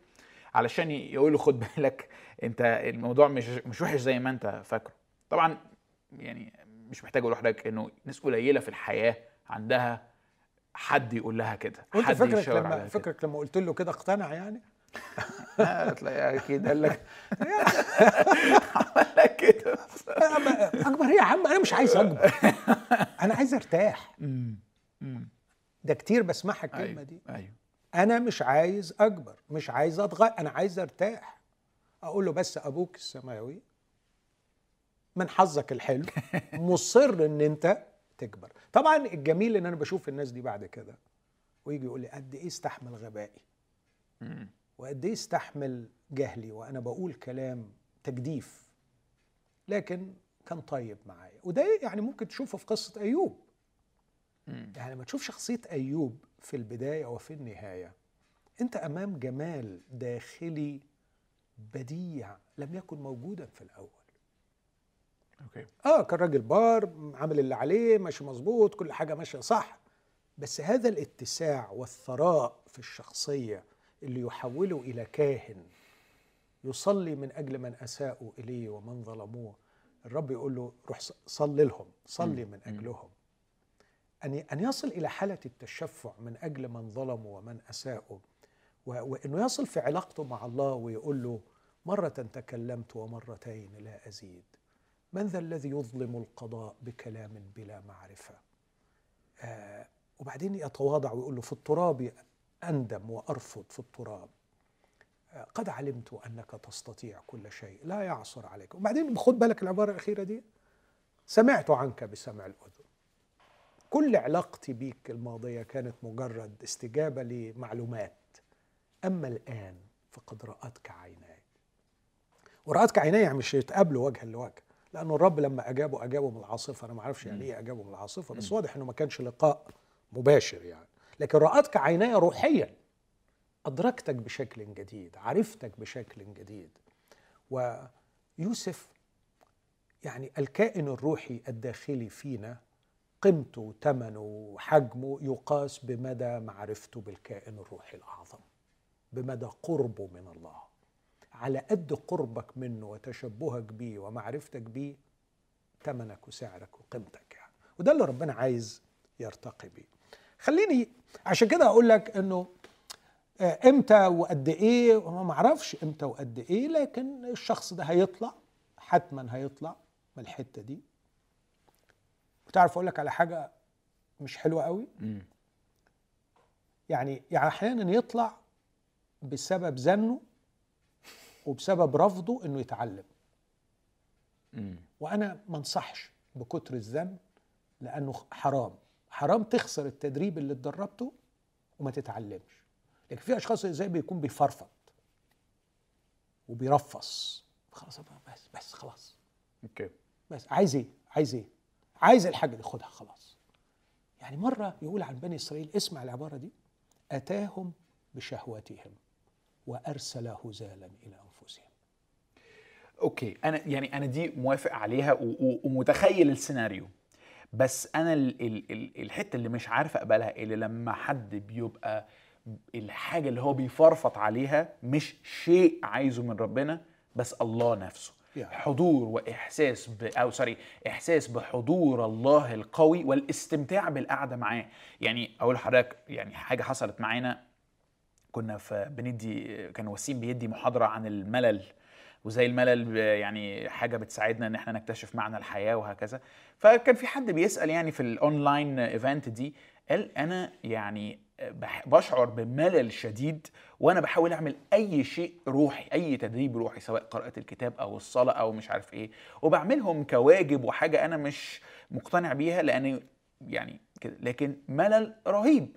علشان يقول له خد بالك أنت الموضوع مش مش وحش زي ما أنت فاكره. طبعا يعني مش محتاج أقول لحضرتك إنه ناس قليلة في الحياة عندها حد يقول لها كده حد فكرك يشاور لما. فكرك لما قلت له كده اقتنع يعني؟ آه، تلاقي أكيد قال لك عمل لك كده أما- أكبر إيه يا عم أنا مش عايز أكبر. أنا عايز أرتاح. ده كتير بسمعها الكلمة أيوه دي. أيوه. أنا مش عايز أكبر مش عايز أتغير أنا عايز أرتاح. أقول له بس أبوك السماوي من حظك الحلو *laughs* مصر إن أنت تكبر. طبعا الجميل إن أنا بشوف الناس دي بعد كده ويجي يقول لي قد إيه استحمل غبائي. وقد إيه استحمل جهلي وأنا بقول كلام تجديف لكن كان طيب معايا. وده يعني ممكن تشوفه في قصة أيوب. يعني لما تشوف شخصية أيوب في البداية وفي النهاية أنت أمام جمال داخلي بديع لم يكن موجودا في الأول. أوكي. آه كان راجل بار عامل اللي عليه ماشي مظبوط كل حاجة ماشية صح. بس هذا الاتساع والثراء في الشخصية اللي يحوله إلى كاهن يصلي من أجل من أساءوا إليه ومن ظلموه الرب يقول له روح صلي لهم صلي. من مم. أجلهم أن أن يصل إلى حالة التشفع من أجل من ظلموا ومن أساءوا و- وإنه يصل في علاقته مع الله ويقول له مرة تكلمت ومرتين لا أزيد من ذا الذي يظلم القضاء بكلام بلا معرفة آه وبعدين يتواضع ويقول له في التراب أندم وأرفض في التراب. آه قد علمت أنك تستطيع كل شيء. لا يعصر عليك. وبعدين خد بالك العبارة الأخيرة دي. سمعت عنك بسمع الأذن. كل علاقتي بيك الماضية كانت مجرد استجابة لمعلومات. أما الآن فقد رأتك عيناي. ورأتك عيناي يعني مش يتقابلوا وجها لوجه. لأنه الرب لما أجابه أجابه من العاصفة. أنا ما أعرفش يعني إيه أجابه من العاصفة. بس واضح إنه ما كانش لقاء مباشر يعني. لكن رأتك عيناي روحيا. أدركتك بشكل جديد عرفتك بشكل جديد. ويوسف يعني الكائن الروحي الداخلي فينا قيمته ثمنه حجمه يقاس بمدى معرفته بالكائن الروحي الأعظم بمدى قربه من الله. على قد قربك منه وتشبهك بيه ومعرفتك بيه ثمنك وسعرك وقيمتك يعني. وده اللي ربنا عايز يرتقي بيه. خليني عشان كده أقول لك إنه آه، إمتى وقد إيه ما أعرفش إمتى وقد إيه لكن الشخص ده هيطلع حتما هيطلع من الحتة دي وتعرف أقول لك على حاجة مش حلوة قوي. يعني يعني أحيانا يطلع بسبب زنه وبسبب رفضه إنه يتعلم. وأنا ما أنصحش بكتر الزن لأنه حرام حرام تخسر التدريب اللي اتدربته وما تتعلمش. لكن في أشخاص زي بيكون بيفرفط وبيرفص. خلاص بس بس خلاص. أوكي. بس. عايز إيه؟ عايز إيه؟ عايز الحاجة دي خدها خلاص. يعني مرة يقول عن بني إسرائيل اسمع العبارة دي. أتاهم بشهوتهم وارسل هزالا إلى أنفسهم. okay. أنا يعني أنا دي موافق عليها ومتخيل السيناريو. بس أنا ال ال ال الحتة اللي مش عارف أقبلها اللي لما حد بيبقى الحاجة اللي هو بيفرفط عليها مش شيء عايزه من ربنا بس الله نفسه. يعني. حضور وإحساس ب أو sorry إحساس بحضور الله القوي والاستمتاع بالقعدة معاه. يعني أقول لحضرتك يعني حاجة حصلت معانا كنا في بندي كان وسيم بيدي محاضرة عن الملل. وزي الملل يعني حاجة بتساعدنا إن إحنا نكتشف معنى الحياة وهكذا. فكان في حد بيسأل يعني في ال online event دي قال أنا يعني بشعر بملل شديد وأنا بحاول أعمل أي شيء روحي أي تدريب روحي سواء قراءة الكتاب أو الصلاة أو مش عارف إيه. وبعملهم كواجب وحاجة أنا مش مقتنع بيها لأن يعني كده. لكن ملل رهيب.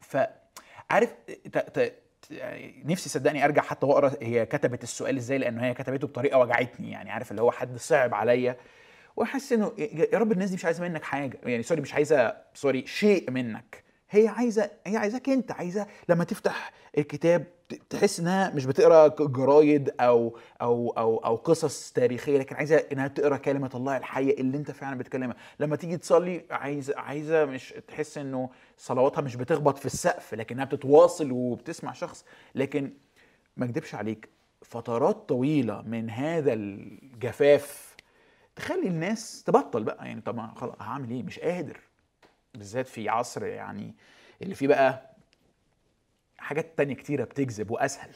فعارف ت... يعني نفسي صدقني أرجع حتى وأقرأ هي كتبت السؤال إزاي؟ لأنه هي كتبته بطريقة وجعتني يعني عارف اللي هو حد صعب عليا. وأحس إنه يا رب الناس دي مش عايزة منك حاجة يعني sorry مش عايزة sorry شيء منك. هي عايزة هي عايزاك أنت عايزة لما تفتح الكتاب تحس إنها مش بتقرأ جرايد أو أو أو أو قصص تاريخية لكن عايزة إنها تقرأ كلمة الله الحية اللي أنت فعلا بتكلمها. لما تيجي تصلي عايزة عايزة مش تحس إنه صلواتها مش بتخبط في السقف لكنها بتتواصل وبتسمع شخص. لكن ما اكدبش عليك فترات طويلة من هذا الجفاف تخلي الناس تبطل بقى. يعني طب خلاص هعمل إيه؟ مش قادر. بالذات في عصر يعني اللي فيه بقى حاجات تانية كتيرة بتجذب وأسهل.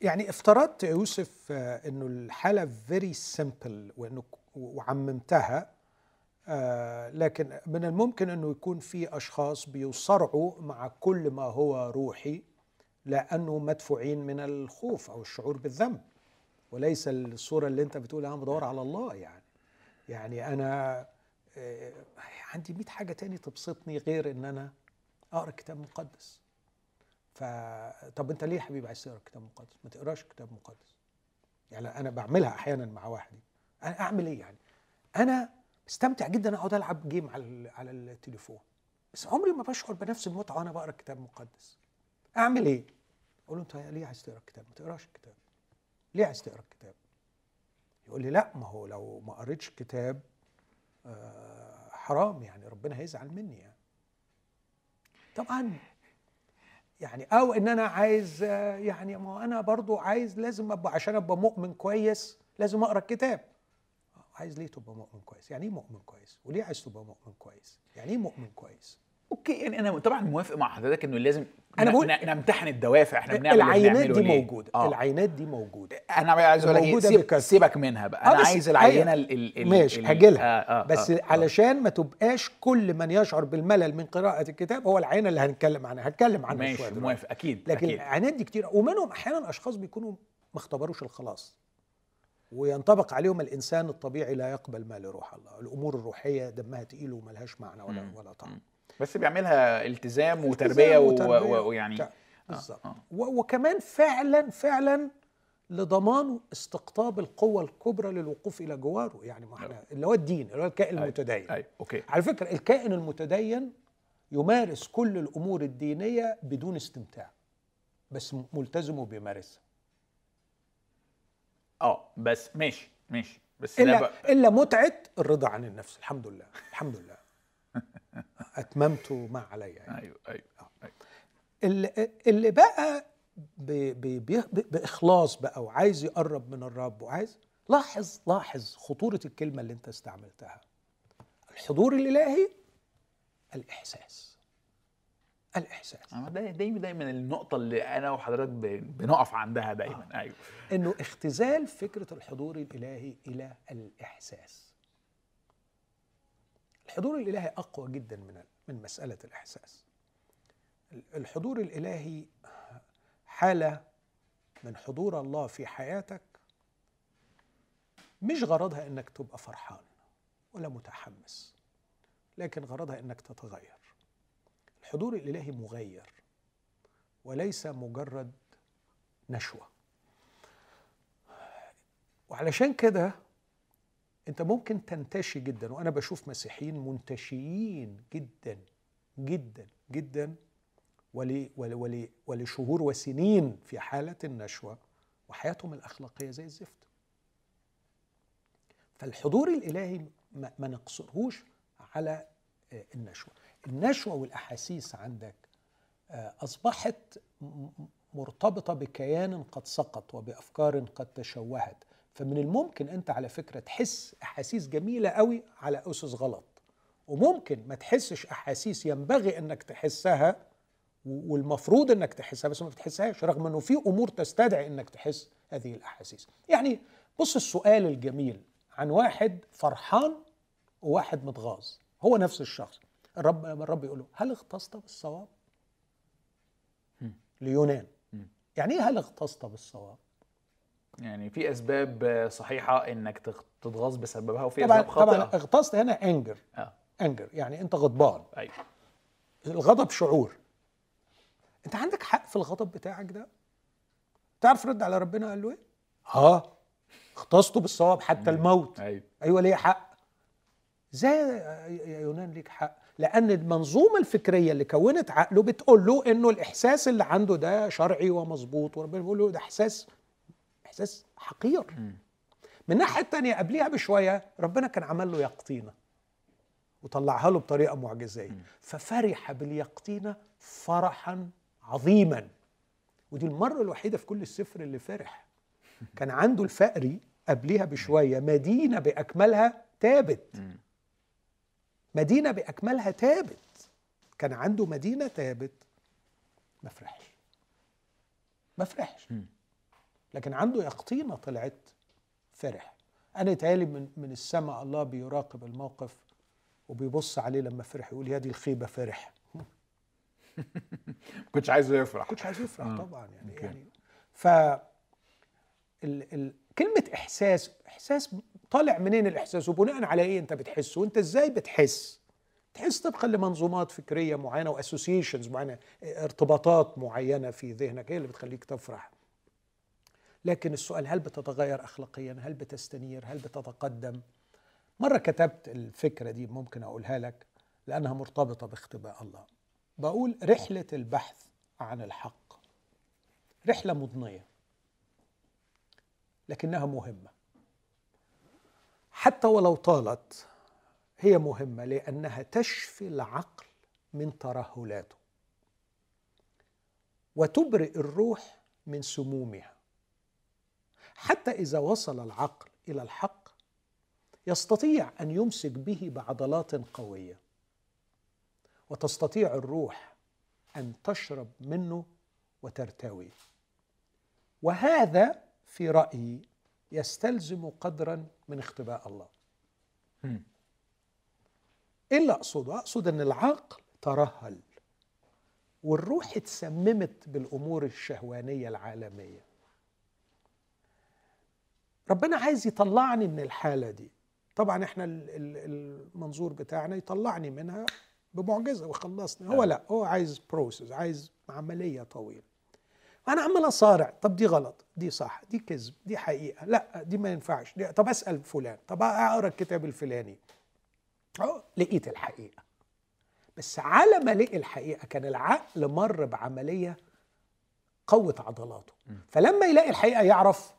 يعني افترضت يا يوسف آه، إنه الحالة فيري سمبل وانه وعممتها. آه، لكن من الممكن أنه يكون في أشخاص بيصارعوا مع كل ما هو روحي لأنه مدفوعين من الخوف أو الشعور بالذنب. وليس الصورة اللي أنت بتقول أنا بدور على الله يعني. يعني أنا آه، عندي 100 حاجة تاني تبسطني غير إن أنا أقرأ كتاب مقدس. ف طب أنت ليه يا حبيبي عايز تقرأ كتاب مقدس؟ ما تقراش كتاب مقدس. يعني أنا بعملها أحيانا مع واحد. أنا أعمل إيه يعني؟ أنا بستمتع جدا أقعد ألعب جيم على على التليفون. بس عمري ما بشعر بنفس المتعة وأنا بقرأ كتاب مقدس أعمل إيه؟ أقول له أنت ليه عايز تقرأ الكتاب؟ ما تقراش الكتاب. ليه عايز تقرأ الكتاب؟ يقول لي لا ما هو لو ما قريتش كتاب آه، حرام يعني ربنا هيزعل مني يعني. طبعا يعني أو إن أنا عايز آه، يعني ما أنا برضو عايز لازم أبقى عشان أبقى مؤمن كويس لازم أقرأ الكتاب. عايز ليه تبقى مؤمن كويس؟ يعني إيه مؤمن كويس؟ وليه عايز تبقى مؤمن كويس؟ يعني إيه مؤمن كويس؟ أوكي يعني أنا طبعا موافق مع حضرتك إنه لازم أنا ن- بقول- نمتحن الدوافع إحنا بنعمل اللي العينات دي. موجودة آه. العينات دي موجودة. أنا عايز أقول لك إيه، سيب. سيبك منها بقى. آه أنا عايز العينة ال ال ال- ماشي هجيلها آه آه بس آه علشان ما تبقاش كل من يشعر بالملل من قراءة الكتاب هو العينة اللي هنتكلم عنها هتكلم عنها ماشي دلوقتي. موافق أكيد لكن العينات دي كتير ومنهم أحيانا أشخاص بيكونوا ما اختبروش الخلاص. وينطبق عليهم الإنسان الطبيعي لا يقبل ما لروح الله. الأمور الروحية دمها تقيل وملهاش معنى ولا مم. ولا طعم. بس بيعملها التزام وتربية ويعني بتاع- بالظبط. آه. وكمان فعلا فعلا لضمان استقطاب القوة الكبرى للوقوف إلى جواره. يعني ما إحنا اللي هو الدين اللي هو الكائن. المتدين. أيوه أوكي. على فكرة الكائن المتدين يمارس كل الأمور الدينية بدون استمتاع بس ملتزم وبيمارسها. آه بس ماشي ماشي. بس ده بقى إلا متعة الرضا عن النفس. الحمد لله الحمد لله. *laughs* أتممت ما علي يعني. أيوه أيوه أيوة. اللي, اللي بقى ب ب ب بإخلاص بقى وعايز يقرب من الرب وعايز لاحظ لاحظ خطورة الكلمة اللي أنت استعملتها. الحضور الإلهي الإحساس. الإحساس. دايما دايما النقطة اللي أنا وحضرتك بنقف عندها دايما. أيوه. إنه اختزال فكرة الحضور الإلهي إلى الإحساس. الحضور الإلهي أقوى جدا من من مسألة الإحساس. الحضور الإلهي حالة من حضور الله في حياتك مش غرضها إنك تبقى فرحان ولا متحمس لكن غرضها إنك تتغير. الحضور الالهي مغير وليس مجرد نشوة وعلشان كده أنت ممكن تنتشي جدا وأنا بشوف مسيحيين منتشيين جدا جدا جدا ول ول ول ولشهور وسنين في حالة النشوة وحياتهم الأخلاقية زي الزفت. فالحضور الإلهي ما, ما نقصرهوش على آه، النشوة. النشوة والأحاسيس عندك آه، أصبحت م- م- مرتبطة بكيان قد سقط وبأفكار قد تشوهت. فمن الممكن أنت على فكرة تحس أحاسيس جميلة قوي على أسس غلط. وممكن ما تحسش أحاسيس ينبغي أنك تحسها والمفروض أنك تحسها بس ما بتحسهاش رغم إنه في أمور تستدعي أنك تحس هذه الأحاسيس. يعني بص السؤال الجميل عن واحد فرحان وواحد متغاظ هو نفس الشخص. الرب الرب يقول له هل اغتصت بالصواب؟ ليونان. يعني إيه هل اغتصت بالصواب؟ يعني في أسباب صحيحة إنك تغ- تتغاظ بسببها وفي طبعا أسباب طبعا خاطئه اغتصت هنا انجر آه. انجر يعني أنت غضبان. أيوه. الغضب شعور. أنت عندك حق في الغضب بتاعك ده؟ تعرف رد على ربنا قال له إيه؟ آه اغتصته بالصواب حتى الموت. أيوه. أيوه ليه حق. إزاي يا يونان ليك حق؟ لأن المنظومة الفكرية اللي كونت عقله بتقول له إنه الإحساس اللي عنده ده شرعي ومظبوط وربنا بيقول له ده إحساس إحساس حقير. من الناحيه الثانية قبليها بشوية ربنا كان عمل له يقطينة وطلعها له بطريقة معجزية. ففرح باليقطينة فرحا عظيما. ودي المرة الوحيدة في كل السفر اللي فرح. *laughs* كان عنده الفقري قبليها بشوية مدينة بأكملها تابت مدينة بأكملها تابت. كان عنده مدينة تابت. ما فرحش. ما فرحش. لكن عنده يقطينة طلعت فرح. أنا يتهيألي من من السماء الله بيراقب الموقف وبيبص عليه لما فرح يقول يا دي الخيبة فرح. *laughs* ما كنتش عايزه يفرح. كنتش عايز يفرح آه، طبعا يعني. يعني. ف ال ال كلمة إحساس إحساس طالع منين الإحساس؟ وبناء على إيه أنت بتحسه وأنت إزاي بتحس؟ بحيث طبقا لمنظومات فكرية معينة واسوسيشنز معينة ارتباطات معينة في ذهنك هي اللي بتخليك تفرح. لكن السؤال هل بتتغير اخلاقيا؟ هل بتستنير؟ هل بتتقدم؟ مرة كتبت الفكرة دي ممكن أقولها لك لأنها مرتبطة باختباء الله. بقول رحلة البحث عن الحق. رحلة مضنية. لكنها مهمة. حتى ولو طالت هي مهمة لأنها تشفي العقل من ترهلاته. وتبرئ الروح من سمومها. حتى إذا وصل العقل إلى الحق يستطيع أن يمسك به بعضلات قوية. وتستطيع الروح أن تشرب منه وترتوي. وهذا في رأيي يستلزم قدرا من اختباء الله. إيه اللي أقصده أقصد إن العقل ترهل والروح اتسممت بالأمور الشهوانية العالمية. ربنا عايز يطلعني من الحالة دي. طبعا إحنا المنظور بتاعنا يطلعني منها بمعجزة وخلصني هو لا هو عايز بروسس عايز عملية طويلة. أنا عمال أصارع. طب دي غلط دي صح دي كذب دي حقيقة. لا دي ما ينفعش. دي طب أسأل فلان. طب أقرأ الكتاب الفلاني. أه لقيت الحقيقة. بس على ما لقي الحقيقة كان العقل مر بعملية قوت عضلاته. فلما يلاقي الحقيقة يعرف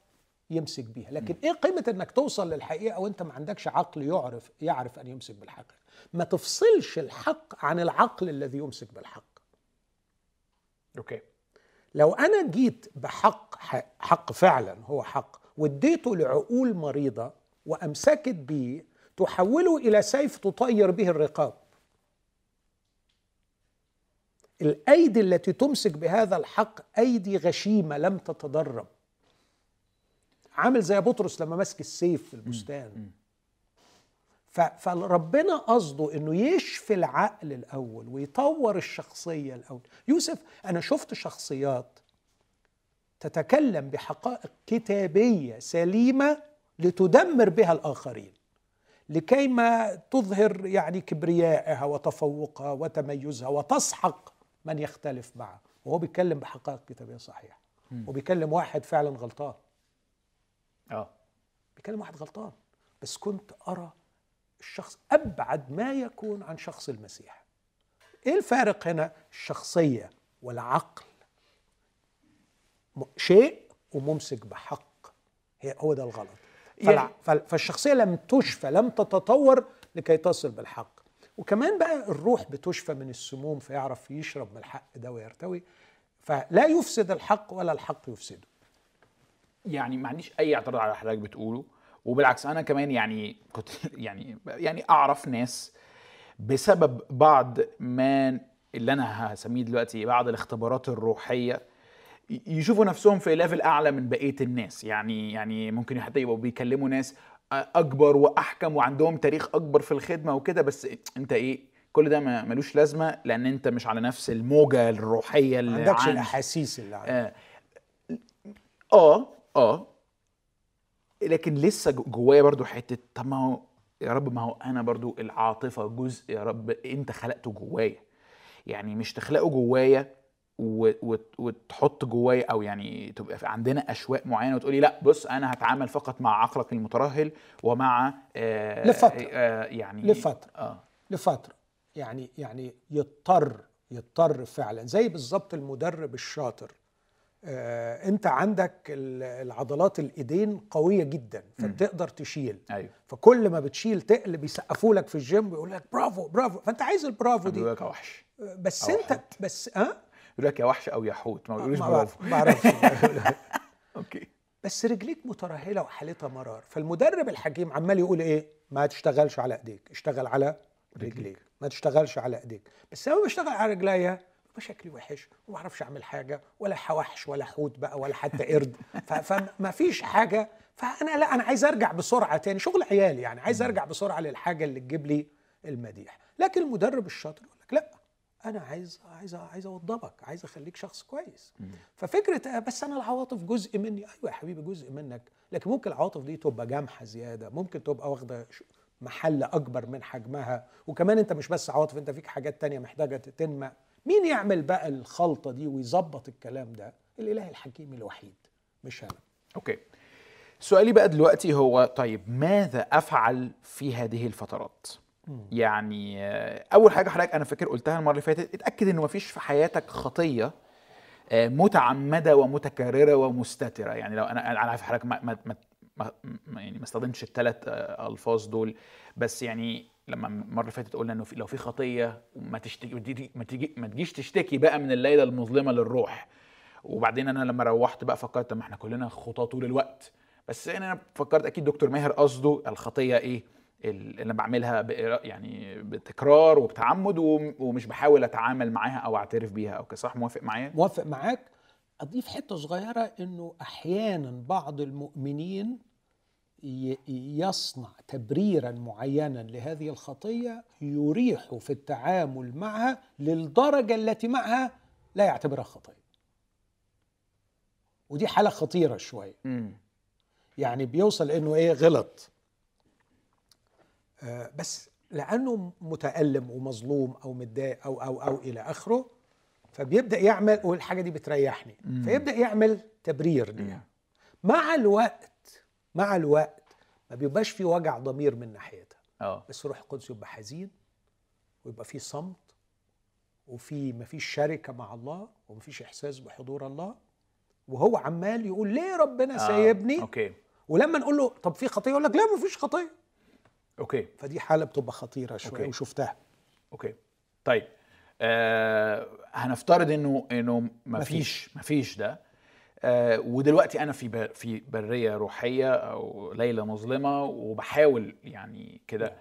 يمسك بيها. لكن إيه قيمة إنك توصل للحقيقة وأنت ما عندكش عقل يعرف يعرف أن يمسك بالحقيقة ما تفصلش الحق عن العقل الذي يمسك بالحق. أوكي. لو أنا جيت بحق حق فعلا هو حق واديته لعقول مريضة وأمسكت به تحوله إلى سيف تطير به الرقاب. الأيدي التي تمسك بهذا الحق أيدي غشيمة لم تتدرب عامل زي بطرس لما مسك السيف في البستان. فربنا قصده إنه يشفي العقل الأول ويطور الشخصية الأول. يوسف أنا شفت شخصيات تتكلم بحقائق كتابية سليمة لتدمر بها الآخرين لكي ما تظهر يعني كبريائها وتفوقها وتميزها وتسحق من يختلف معه وهو بيتكلم بحقائق كتابية صحيحة. وبيكلم واحد فعلا غلطان. آه. بيكلم واحد غلطان. بس كنت أرى الشخص أبعد ما يكون عن شخص المسيح. إيه الفارق هنا؟ الشخصية والعقل. شيء وممسك بحق. هي هو ده الغلط. يعني فالشخصية لم تشفى لم تتطور لكي تصل بالحق. وكمان بقى الروح بتشفى من السموم فيعرف يشرب من الحق ده ويرتوي. فلا يفسد الحق ولا الحق يفسده. يعني ما عنديش أي اعتراض على حضرتك بتقوله. وبالعكس أنا كمان يعني كنت *laughs* يعني يعني أعرف ناس بسبب بعض ما اللي أنا هسميه دلوقتي بعض الاختبارات الروحية يشوفوا نفسهم في ليفل أعلى من بقية الناس. يعني يعني ممكن حتى يبقوا بيكلموا ناس أكبر وأحكم وعندهم تاريخ أكبر في الخدمة وكده بس أنت إيه كل ده ملوش لازمة لأن أنت مش على نفس الموجة الروحية اللي عندكش الأحاسيس اللي عندك. آه آه, آه. لكن لسه جوايا برضو حتة طب ما هو يا رب ما هو أنا برضو العاطفة جزء يا رب أنت خلقته جوايا. يعني مش تخلقه جوايا وتحط جوايا أو يعني تبقى عندنا أشواق معينة وتقولي لا بص أنا هتعامل فقط مع عقلك المترهل ومع آه لفترة. آه يعني لفترة. آه. لفترة. يعني يعني يضطر يضطر فعلا. زي بالظبط المدرب الشاطر. انت عندك العضلات الايدين قوية جدا فبتقدر تشيل. أيوه. فكل ما بتشيل تقل بيسقفوا لك في الجيم بيقول لك برافو برافو. فانت عايز البرافو دي. بيقول لك وحش. بس انت حوت. بس ها؟ أه؟ يقول لك يا وحش أو يا حوت. ما بيقولوش برافو. ما أعرفش *laughs* أوكي. بس رجليك مترهلة وحالتها مرار. فالمدرب الحكيم عمال يقول إيه؟ ما تشتغلش على إيديك اشتغل على رجليك. ما تشتغلش على إيديك. بس لما بشتغل على رجليا. شكلي وحش وما أعرفش أعمل حاجة ولا حوحش ولا حوت بقى ولا حتى قرد. *laughs* فما فيش حاجة. فأنا لا أنا عايز أرجع بسرعة تاني. شغل عيالي يعني عايز أرجع بسرعة للحاجة اللي تجيب لي المديح. لكن المدرب الشاطر يقول لك لا أنا عايز عايز عايز أوضبك عايز أخليك شخص كويس. ففكرة بس أنا العواطف جزء مني. أيوه يا حبيبي جزء منك. لكن ممكن العواطف دي تبقى جامحة زيادة. ممكن تبقى واخدة محل أكبر من حجمها. وكمان أنت مش بس عواطف أنت فيك حاجات تانية محتاجة تتنمى مين يعمل بقى الخلطة دي ويظبط الكلام ده؟ الإله الحكيم الوحيد مش أنا. أوكي. سؤالي بقى دلوقتي هو طيب ماذا أفعل في هذه الفترات؟ يعني آه، أول حاجة حضرتك أنا فاكر قلتها المرة اللي فاتت اتأكد انه مفيش في حياتك خطية آه، متعمدة ومتكررة ومستترة. يعني لو أنا أنا عارف حضرتك ما, ما, ما, ما يعني ما استخدمتش الثلاث ألفاظ دول بس يعني لما المرة اللي فاتت قلنا إنه لو في خطية ما تشتكي ما تيجي ما تجيش تشتكي بقى من الليلة المظلمة للروح. وبعدين أنا لما روحت بقى فكرت ما إحنا كلنا خطاة طول الوقت. بس أنا فكرت أكيد دكتور ماهر قصده الخطية إيه اللي أنا بعملها يعني بتكرار وبتعمد ومش بحاول أتعامل معاها أو أعترف بيها. أو صح؟ موافق معايا؟ موافق معاك. أضيف حتة صغيرة إنه أحيانا بعض المؤمنين يصنع تبريرا معينا لهذه الخطية يريح في التعامل معها للدرجة التي معها لا يعتبرها خطية. ودي حالة خطيرة شوية. يعني بيوصل إنه إيه غلط. آه بس لأنه متألم ومظلوم أو متضايق أو أو أو إلى آخره فبيبدأ يعمل والحاجة دي بتريحني. مم. فيبدأ يعمل تبرير ليها. مع الوقت مع الوقت ما بيبقاش في وجع ضمير من ناحيتها. آه. بس روح القدس يبقى حزين ويبقى في صمت وفي مفيش شركة مع الله ومفيش إحساس بحضور الله. وهو عمال يقول ليه ربنا آه. سايبني؟ أوكي. ولما نقول له طب في خطية؟ يقول لك لا مفيش خطية. okay. فدي حالة بتبقى خطيرة شوية وشفتها. okay. طيب آه هنفترض إنه إنه مفيش مفيش ده. آه ودلوقتي أنا في في برية روحية أو ليلة مظلمة وبحاول يعني كده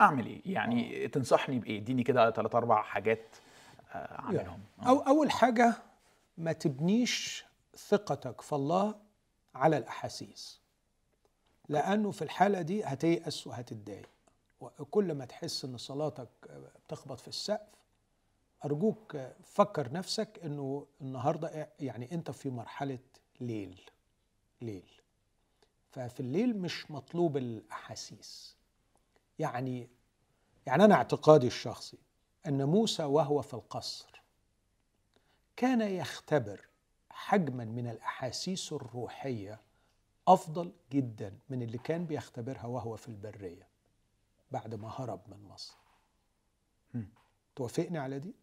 أعمل إيه؟ يعني تنصحني بإيه؟ إديني كده ثلاث أربع حاجات آه أعملهم. أو أول حاجة ما تبنيش ثقتك في الله على الأحاسيس لأنه في الحالة دي هتيأس وهتتضايق وكل ما تحس إن صلاتك بتخبط في السقف أرجوك فكر نفسك إنه النهارده يعني أنت في مرحلة ليل ليل. ففي الليل مش مطلوب الأحاسيس. يعني يعني أنا اعتقادي الشخصي إن موسى وهو في القصر كان يختبر حجما من الأحاسيس الروحية أفضل جدا من اللي كان بيختبرها وهو في البرية بعد ما هرب من مصر. توافقني على دي؟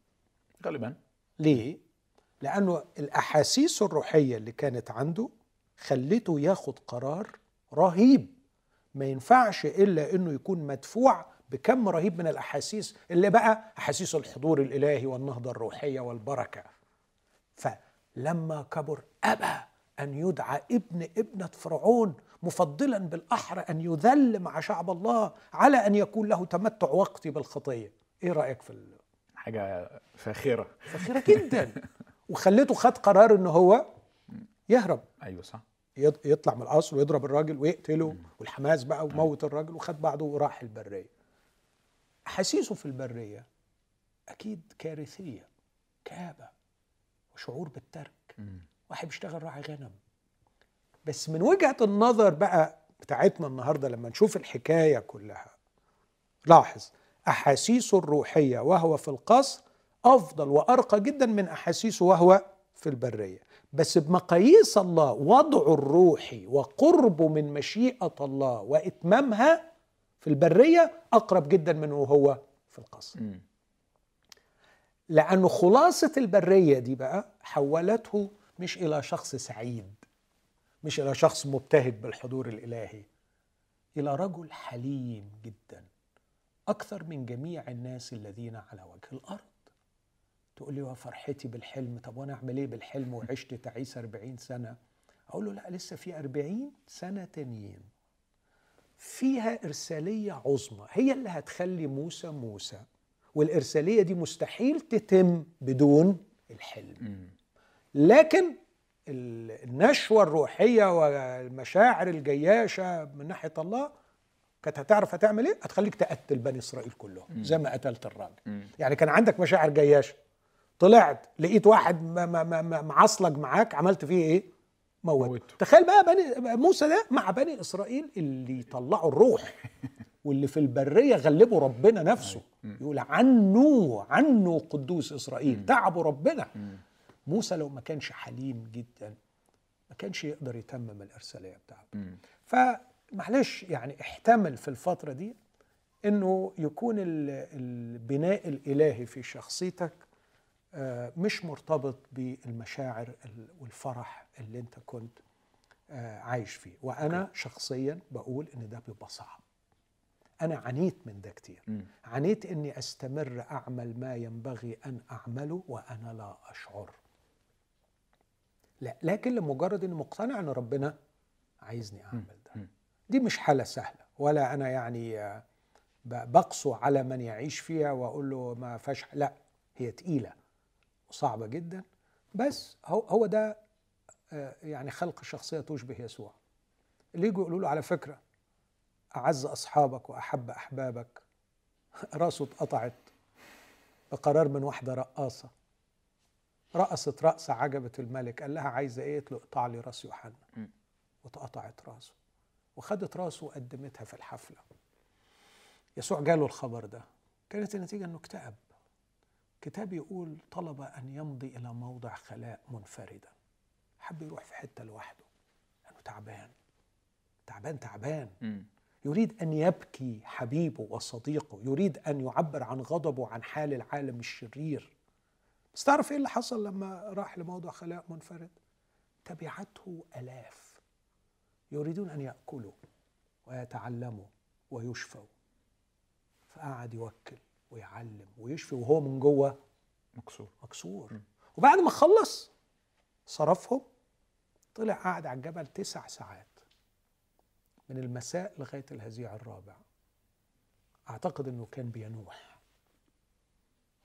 غالبا. ليه؟ لأنه الأحاسيس الروحية اللي كانت عنده خلته ياخد قرار رهيب. ما ينفعش إلا إنه يكون مدفوع بكم رهيب من الأحاسيس اللي بقى أحاسيس الحضور الإلهي والنهضة الروحية والبركة. فلما كبر أبى أن يدعى ابن ابنة فرعون مفضلا بالاحرى أن يذل مع شعب الله على أن يكون له تمتع وقتي بالخطية. إيه رأيك في حاجة فاخرة. فاخرة جدا. وخليته خد قرار إن هو يهرب. أيوه صح. يطلع من القصر ويضرب الراجل ويقتله والحماس بقى وموت الراجل وخد بعضه وراح البرية. أحاسيسه في البرية أكيد كارثية كآبة وشعور بالترك. واحد بيشتغل راعي غنم. بس من وجهة النظر بقى بتاعتنا النهارده لما نشوف الحكاية كلها لاحظ أحاسيسه الروحية وهو في القصر أفضل وأرقى جدا من أحاسيسه وهو في البرية. بس بمقاييس الله وضعه الروحي وقربه من مشيئة الله وإتمامها في البرية أقرب جدا من وهو في القصر. لأنه خلاصة البرية دي بقى حولته مش إلى شخص سعيد مش إلى شخص مبتهج بالحضور الإلهي إلى رجل حليم جدا. أكثر من جميع الناس الذين على وجه الأرض. تقول لي وفرحتي بالحلم؟ طب وأنا أعمل إيه بالحلم وعشت تعيس 40 سنة؟ أقول له لا لسه في 40 سنة تانيين. فيها إرسالية عظمى هي اللي هتخلي موسى موسى والإرسالية دي مستحيل تتم بدون الحلم. لكن النشوة الروحية والمشاعر الجياشة من ناحية الله كانت هتعرف هتعمل إيه؟ هتخليك تقتل بني إسرائيل كلهم زي ما قتلت الراجل. يعني كان عندك مشاعر جياشة. طلعت لقيت واحد معصلج معاك عملت فيه إيه؟ موت تخيل بقى بني موسى ده مع بني إسرائيل اللي يطلعوا الروح *laughs* واللي في البرية غلبوا ربنا نفسه. يقول عنه عنه قدوس إسرائيل تعبوا ربنا. موسى لو ما كانش حليم جدا ما كانش يقدر يتمم الإرسالية بتاعته. فمعلش يعني احتمل في الفترة دي إنه يكون البناء الإلهي في شخصيتك آه، مش مرتبط بالمشاعر والفرح اللي أنت كنت آه، عايش فيه. وأنا شخصيا بقول إن ده بيبقى صعب. أنا عانيت من ده كتير. عانيت إني أستمر أعمل ما ينبغي أن أعمله وأنا لا أشعر. لا لكن لمجرد إني مقتنع إن ربنا عايزني أعمل. دي مش حالة سهلة ولا أنا يعني آه، بقسو على من يعيش فيها وأقول له ما فيهاش لا هي تقيلة وصعبة جدا بس هو هو ده آه، يعني خلق شخصية تشبه يسوع. اللي يجوا يقولوا له على فكرة أعز أصحابك وأحب أحبابك رأسه اتقطعت بقرار من واحدة رقاصة رقصت رقصة عجبت الملك قال لها عايزة إيه؟ قلت له اقطع لي رأس يوحنا. واتقطعت رأسه. وخدت راسه وقدمتها في الحفلة. يسوع جاله الخبر ده. كانت النتيجة إنه اكتئب. كتاب يقول طلب أن يمضي إلى موضع خلاء منفردا. حب يروح في حتة لوحده. لأنه تعبان. تعبان تعبان. يريد أن يبكي حبيبه وصديقه. يريد أن يعبر عن غضبه عن حال العالم الشرير. بس تعرف إيه اللي حصل لما راح لموضع خلاء منفرد؟ تبعته آلاف. يريدون أن يأكلوا ويتعلموا ويشفوا. فقعد يوكل ويعلم ويشفي وهو من جوه مكسور. مكسور. م. وبعد ما خلص صرفهم طلع قعد على الجبل تسع ساعات من المساء لغاية الهزيع الرابع. أعتقد إنه كان بينوح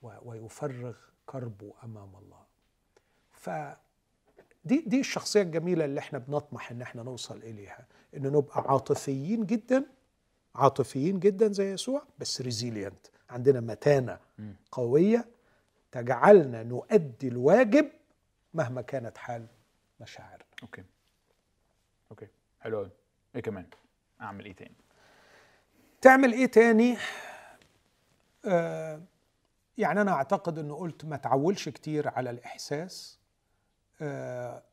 ويفرغ كربه أمام الله. ف دي دي الشخصية الجميلة اللي إحنا بنطمح ان إحنا نوصل إليها إن نبقى عاطفيين جدا عاطفيين جدا زي يسوع بس resilient عندنا متانة قوية تجعلنا نؤدي الواجب مهما كانت حال مشاعرنا. okay. okay. حلو قوي إيه كمان؟ أعمل إيه تاني؟ تعمل إيه تاني؟ آه يعني أنا أعتقد إنه قلت ما تعولش كتير على الإحساس.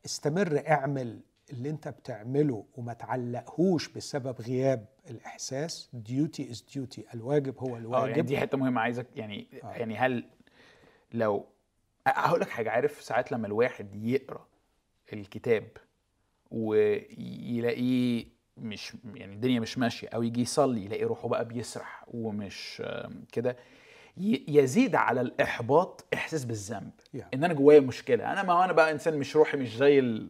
استمر اعمل اللي انت بتعمله وما تعلقهوش بسبب غياب الاحساس. duty is duty الواجب هو الواجب. آه يعني دي حتة مهمة عايزك يعني آه. يعني هل لو هقول لك حاجة عارف ساعات لما الواحد يقرأ الكتاب ويلاقيه مش يعني الدنيا مش ماشية أو يجي يصلي يلاقي روحه بقى بيسرح ومش كده يزيد على الإحباط إحساس بالذنب. Yeah. إن أنا جوايا مشكلة. أنا ما أنا بقى إنسان مش روحي مش زي ال...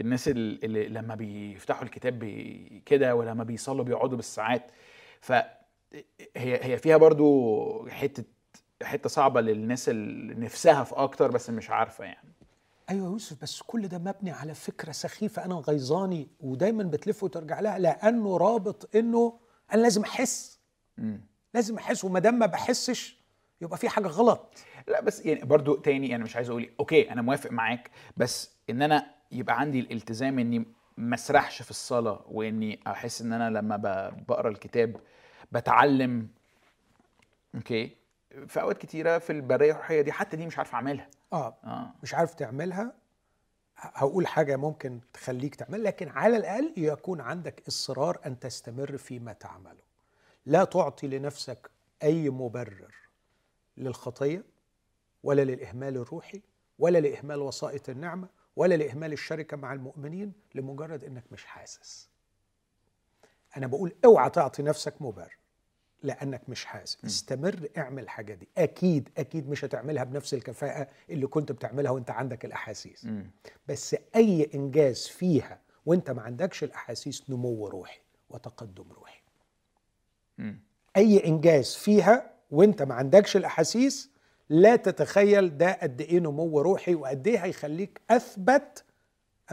الناس اللي لما بيفتحوا الكتاب بي كده ولما بيصلوا بيقعدوا بالساعات. فهي هي فيها برضو حتة حتة صعبة للناس اللي نفسها في أكتر بس مش عارفة يعني. أيوه يوسف بس كل ده مبني على فكرة سخيفة أنا غيظاني ودايما بتلف وترجع لها لأنه رابط إنه أنا لازم أحس. لازم أحس وما دام ما بحسش يبقى في حاجة غلط. لا بس يعني برضو تاني أنا مش عايز أقول okay أنا موافق معاك بس إن أنا يبقى عندي الالتزام إني ما أسرحش في الصلاة وإني أحس إن أنا لما بقرأ الكتاب بتعلم okay في أوقات كتيرة في البرية الروحية دي حتى دي مش عارف أعملها. آه. آه. مش عارف تعملها. هقول حاجة ممكن تخليك تعمل لكن على الأقل يكون عندك إصرار أن تستمر فيما تعمله. لا تعطي لنفسك أي مبرر للخطية ولا للإهمال الروحي ولا لإهمال وسائط النعمة ولا لإهمال الشركة مع المؤمنين لمجرد إنك مش حاسس. أنا بقول أوعى تعطي نفسك مبرر لأنك مش حاسس. استمر اعمل الحاجة دي. أكيد أكيد مش هتعملها بنفس الكفاءة اللي كنت بتعملها وأنت عندك الأحاسيس. م. بس أي إنجاز فيها وأنت ما عندكش الأحاسيس نمو روحي وتقدم روحي. أي إنجاز فيها وأنت ما عندكش الأحاسيس لا تتخيل ده قد إيه نمو روحي وقد إيه هيخليك أثبت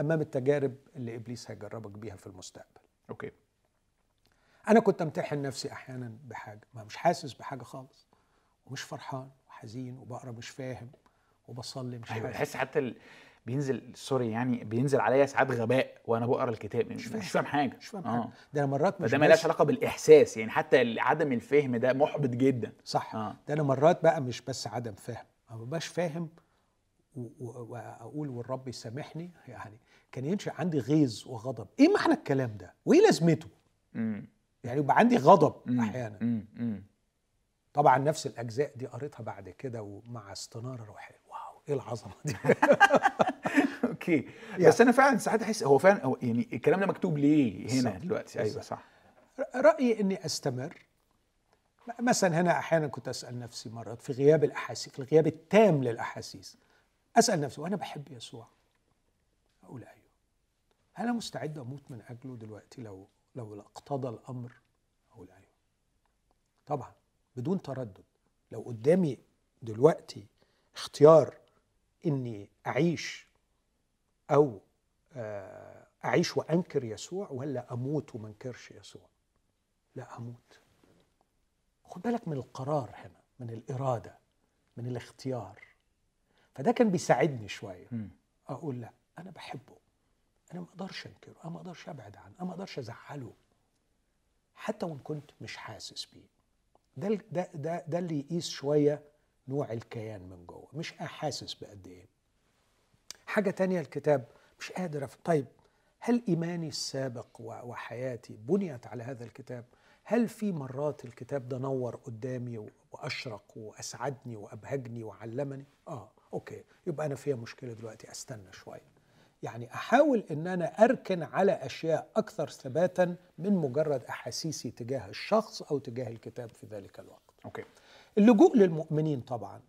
أمام التجارب اللي إبليس هيجربك بيها في المستقبل. okay. أنا كنت أمتحن نفسي أحيانا بحاجة ما مش حاسس بحاجة خالص ومش فرحان وحزين وبقرا مش فاهم وبصلي مش أيوة حاسس. حتى ال... بينزل sorry يعني بينزل عليا ساعات غباء وأنا بقرأ الكتاب مش فاهم. مش فاهم حاجة. مش فاهم آه. ده أنا مرات مش فده بس- ملهاش علاقة بالإحساس يعني حتى عدم الفهم ده محبط جدا. صح. آه. ده أنا مرات بقى مش بس عدم فهم ما ببقاش فاهم وأقول والرب يسامحني يعني كان ينشأ عندي غيظ وغضب. إيه معنى الكلام ده؟ وإيه لازمته؟ امم يعني يبقى عندي غضب مم. أحيانا. امم طبعا نفس الأجزاء دي قريتها بعد كده ومع استنارة روحية. إيه العظمه دي *laughs* أوكي. يعني. بس أنا فعلا ساعات أحس هو فعلا هو يعني الكلام ده مكتوب ليه هنا بالظبط. دلوقتي؟ أيوه. صح. رأيي إني أستمر. مثلا هنا أحيانا كنت أسأل نفسي مرات في غياب الأحاسيس في الغياب التام للأحاسيس أسأل نفسي وأنا بحب يسوع؟ أقول أيوه. هل أنا مستعد أموت من أجله دلوقتي لو لو اقتضى الأمر؟ أقول أيوه. طبعا بدون تردد. لو قدامي دلوقتي اختيار إني أعيش أو آه، أعيش وأنكر يسوع ولا أموت وما انكرش يسوع؟ لا أموت. خد بالك من القرار هنا من الإرادة من الاختيار. فده كان بيساعدني شوية. أقول لا أنا بحبه. أنا ما أقدرش أنكره أنا ما أقدرش أبعد عنه أنا ما أقدرش أزعله. حتى وإن كنت مش حاسس بيه. ده ده ده ده اللي يقيس شوية نوع الكيان من جوه. مش حاسس بقد إيه. حاجة تانية الكتاب مش قادر. طيب هل إيماني السابق وحياتي بنيت على هذا الكتاب؟ هل في مرات الكتاب ده نور قدامي وأشرق وأسعدني وأبهجني وعلمني؟ آه okay. يبقى أنا فيها مشكلة دلوقتي. أستنى شوية. يعني أحاول إن أنا أركن على أشياء أكثر ثباتا من مجرد أحاسيسي تجاه الشخص أو تجاه الكتاب في ذلك الوقت. okay. اللجوء للمؤمنين طبعا.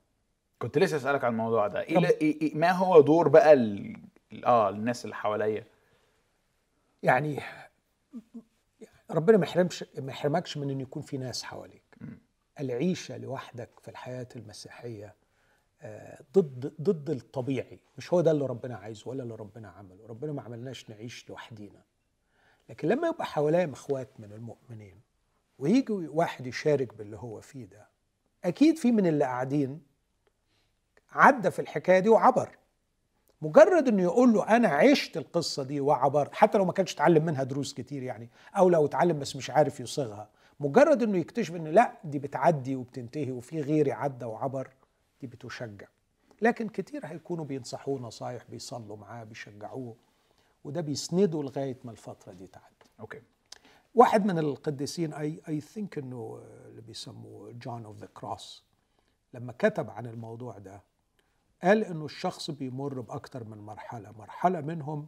كنت لسه أسألك عن الموضوع ده. طب- إيه, إيه ما هو دور بقى ال... ال- آه الناس اللي حواليا؟ يعني ربنا ما يحرمش ما يحرمكش من إن يكون في ناس حواليك. العيشة لوحدك في الحياة المسيحية آه، ضد ضد الطبيعي. مش هو ده اللي ربنا عايزه ولا اللي ربنا عمله. ربنا ما عملناش نعيش لوحدينا. لكن لما يبقى حواليا إخوات من المؤمنين ويجي واحد يشارك باللي هو فيه ده أكيد في من اللي قاعدين عدى في الحكاية دي وعبر. مجرد إنه يقول له أنا عشت القصة دي وعبرت حتى لو ما كانش اتعلم منها دروس كتير يعني أو لو اتعلم بس مش عارف يصيغها. مجرد إنه يكتشف ان لا دي بتعدي وبتنتهي وفي غيري عدى وعبر دي بتشجع. لكن كتير هيكونوا بينصحوه نصايح بيصلوا معاه بيشجعوه وده بيسنده لغاية ما الفترة دي تعدي. okay. واحد من القديسين I I think إنه اللي بيسموه John of the Cross لما كتب عن الموضوع ده قال إنه الشخص بيمر باكثر من مرحلة. مرحلة منهم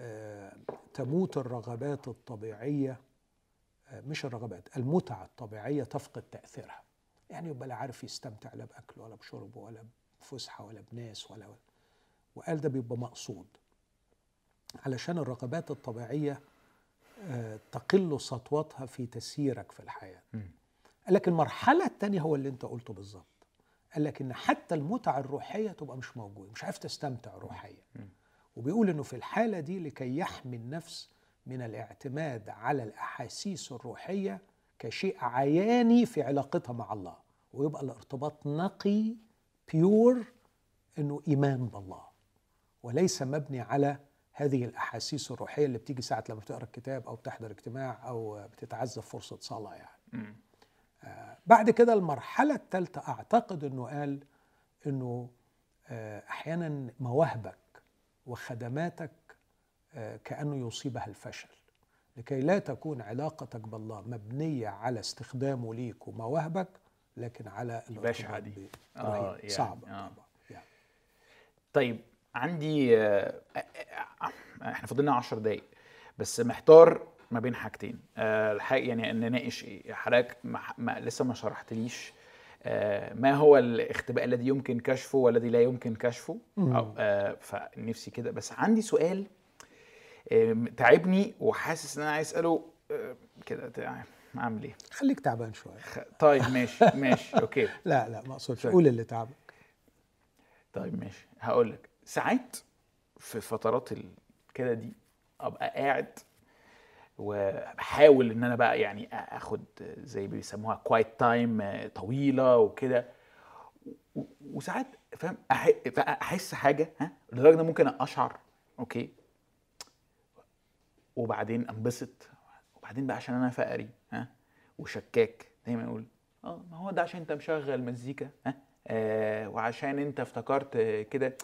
آه، تموت الرغبات الطبيعية آه، مش الرغبات المتعة الطبيعية تفقد تأثيرها. يعني يبقى لا عارف يستمتع لا باكله ولا بشربه ولا بفسحة ولا بناس ولا ولا وقال ده بيبقى مقصود. علشان الرغبات الطبيعية آه، تقل سطوتها في تسييرك في الحياة. مم. قال لك المرحلة الثانية هو اللي انت قلته بالظبط. قال لك إن حتى المتعة الروحية تبقى مش موجودة مش عارف تستمتع روحيا. وبيقول إنه في الحالة دي لكي يحمي النفس من الاعتماد على الأحاسيس الروحية كشيء عياني في علاقتها مع الله. ويبقى الارتباط نقي بيور إنه إيمان بالله. وليس مبني على هذه الأحاسيس الروحية اللي بتيجي ساعة لما بتقرأ الكتاب أو بتحضر اجتماع أو بتتعزى فرصة صلاة يعني مم. بعد كده المرحلة الثالثة أعتقد أنه قال أنه آه، أحيانا مواهبك وخدماتك آه، كأنه يصيبها الفشل لكي لا تكون علاقتك بالله مبنية على استخدامه ليك ومواهبك لكن على الارتباط دي. آه،. يعني، صعبة آه. يعني. طيب عندي آه، آه، آه، إحنا فاضلنا 10 دقايق بس محتار ما بين حاجتين. الحقيقة يعني إن نناقش إيه حضرتك لسه ما شرحتليش ما هو الاختباء الذي يمكن كشفه والذي لا يمكن كشفه؟ أو فنفسي كده. بس عندي سؤال تعبني وحاسس إن أنا عايز أسأله كده أعمل إيه؟ خليك تعبان شوية. خ- طيب ماشي ماشي أوكي. *laughs* لا لا ما أقصدش. طيب. قول اللي تعبك. طيب ماشي هقول لك. ساعات في فترات كده دي أبقى قاعد وبحاول إن أنا بقى يعني آخد زي بيسموها quiet time طويلة وكده. وساعات فاهم احس حاجة ها لدرجة إن ممكن أشعر okay. وبعدين أنبسط وبعدين بقى عشان أنا فقري ها وشكاك دايما أقول آه ما هو ده عشان أنت مشغل مزيكا ها آه وعشان أنت افتكرت كده.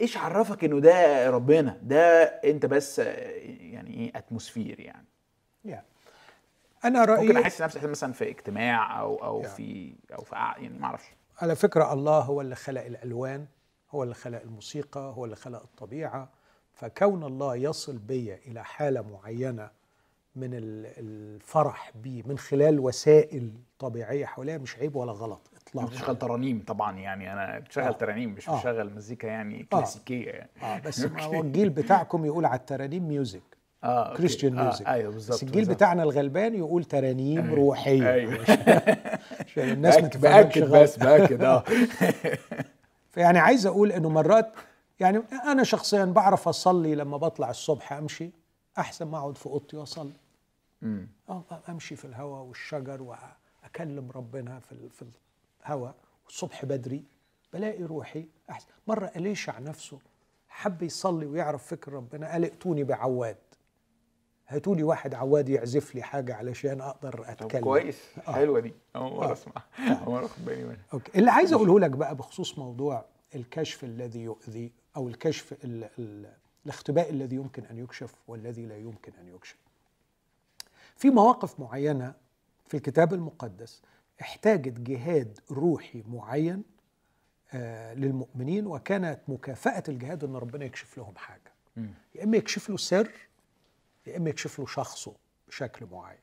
إيش عرفك إنه ده ربنا؟ ده أنت بس يعني إيه atmosphere يعني. يعني أنا رأيي ممكن أحس نفسي مثلا في اجتماع أو أو يعني. في أو في يعني ما أعرفش. على فكرة الله هو اللي خلق الألوان هو اللي خلق الموسيقى هو اللي خلق الطبيعة. فكون الله يصل بي إلى حالة معينة من ال- الفرح بي من خلال وسائل طبيعية حواليها مش عيب ولا غلط. بشغل إطلاقا ترانيم طبعا يعني أنا بشغل آه. ترانيم مش آه. بشغل مزيكا يعني كلاسيكية يعني آه بس *laughs* هو الجيل بتاعكم يقول على الترانيم music آه. كريستيان آه، music أيوه بالظبط بس الجيل بالظبط. بتاعنا الغلبان يقول ترانيم روحية أيوه *laughs* عشان الناس ما تفهمش بس بأكد آه *laughs* فيعني عايز أقول إنه مرات يعني أنا شخصيا بعرف أصلي لما بطلع الصبح أمشي أحسن ما أقعد في أوضتي وأصلي. آه أمشي في الهواء والشجر وأكلم ربنا في في الهواء والصبح بدري بلاقي روحي أحسن. مرة أليشع نفسه حب يصلي ويعرف فكر ربنا قال ائتوني بعواد. هاتوا لي واحد عواد يعزف لي حاجة علشان أقدر طب أتكلم. كويس. آه. حلوة دي. أول مرة آه. اسمع أول مرة أخد بالي منها. أوكي. اللي عايز أقوله لك بقى بخصوص موضوع الكشف الذي يؤذي أو الكشف ال ال الاختباء الذي يمكن أن يكشف والذي لا يمكن أن يكشف. في مواقف معينة في الكتاب المقدس احتاجت جهاد روحي معين آه للمؤمنين وكانت مكافأة الجهاد إن ربنا يكشف لهم حاجة. أمم. يا إما يكشف له سر يا إما يكشف له شخصه بشكل معين.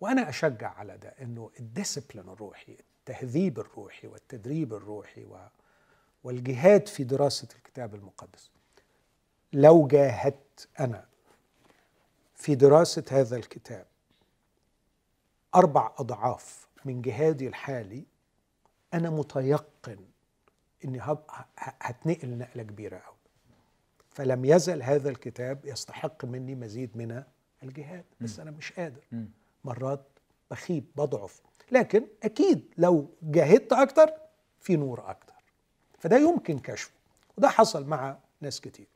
وأنا أشجع على ده إنه الديسبلين الروحي التهذيب الروحي والتدريب الروحي و والجهاد في دراسة الكتاب المقدس. لو جاهدت أنا في دراسة هذا الكتاب أربع أضعاف من جهادي الحالي أنا متيقن إني هتنقل نقلة كبيرة قوي فلم يزل هذا الكتاب يستحق مني مزيد من الجهاد بس أنا مش قادر. مرات بخيب بضعف. لكن أكيد لو جاهدت أكتر في نور أكتر. فده يمكن كشفه. وده حصل مع ناس كتير.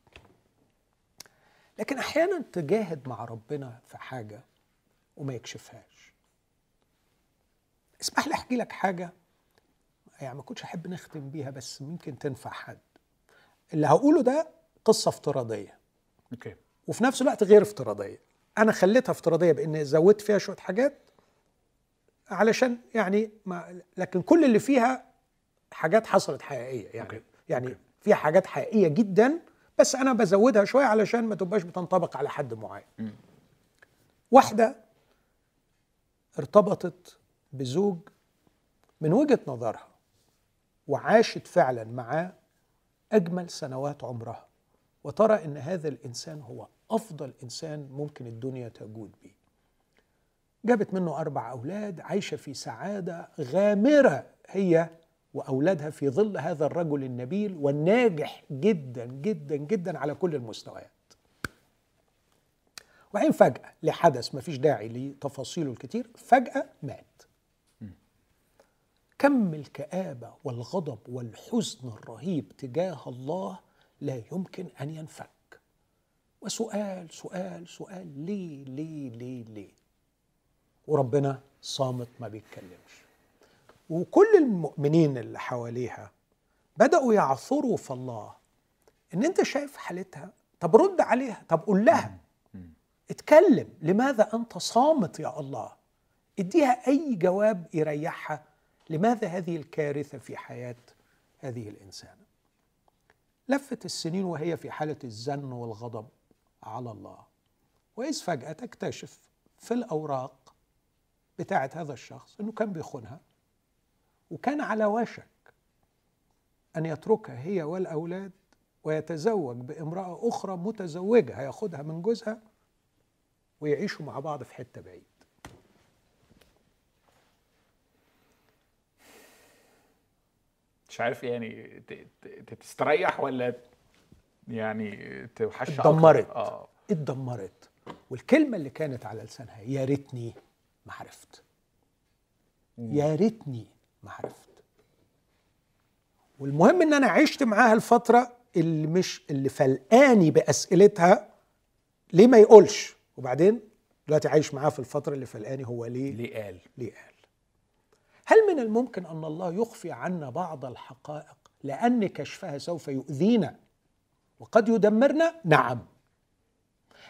لكن أحيانا تجاهد مع ربنا في حاجة وما يكشفهاش. اسمح لي أحكي لك حاجة. يعني ما كنتش أحب نختم بيها بس ممكن تنفع حد. اللي هقوله ده قصة افتراضية. أوكي. وفي نفس الوقت غير افتراضية. أنا خليتها افتراضية بإن زودت فيها شوية حاجات علشان يعني ما لكن كل اللي فيها حاجات حصلت حقيقية. يعني okay. يعني okay. فيها حاجات حقيقية جدا بس أنا بزودها شوية علشان ما تبقاش بتنطبق على حد معين. واحدة ارتبطت بزوج من وجهة نظرها وعاشت فعلا معاه أجمل سنوات عمرها. وترى إن هذا الإنسان هو أفضل إنسان ممكن الدنيا تجود به جابت منه أربع أولاد عايشة في سعادة غامرة هي وأولادها في ظل هذا الرجل النبيل والناجح جدا جدا جدا على كل المستويات. وبعدين فجأة لحدث ما فيش داعي لتفاصيله الكتير فجأة مات. كم الكآبة والغضب والحزن الرهيب تجاه الله لا يمكن أن ينفك؟ وسؤال سؤال سؤال ليه ليه ليه ليه؟ وربنا صامت ما بيتكلمش. وكل المؤمنين اللي حواليها بدأوا يعثروا في الله إن أنت شايف حالتها طب رد عليها طب قول لها. اتكلم لماذا أنت صامت يا الله؟ اديها أي جواب يريحها لماذا هذه الكارثة في حياة هذه الانسانه لفت السنين وهي في حالة الزن والغضب على الله وإذ فجأة تكتشف في الأوراق بتاعة هذا الشخص إنه كان بيخونها وكان على وشك أن يتركها هي والأولاد ويتزوج بامرأة أخرى متزوجة هياخدها من جوزها ويعيشوا مع بعض في حتة بعيد مش عارف يعني تستريح ولا يعني توحش؟ اتدمرت. آه. اتدمرت. والكلمة اللي كانت على لسانها يا ريتني ما عرفت. يا ريتني ما عرفت. والمهم إن أنا عشت معاها الفترة اللي مش اللي فلقاني بأسئلتها ليه ما يقولش؟ وبعدين دلوقتي عايش معاه في الفترة اللي فلقاني هو ليه ليه قال؟ ليه قال. هل من الممكن أن الله يخفي عنا بعض الحقائق لأن كشفها سوف يؤذينا وقد يدمرنا؟ نعم.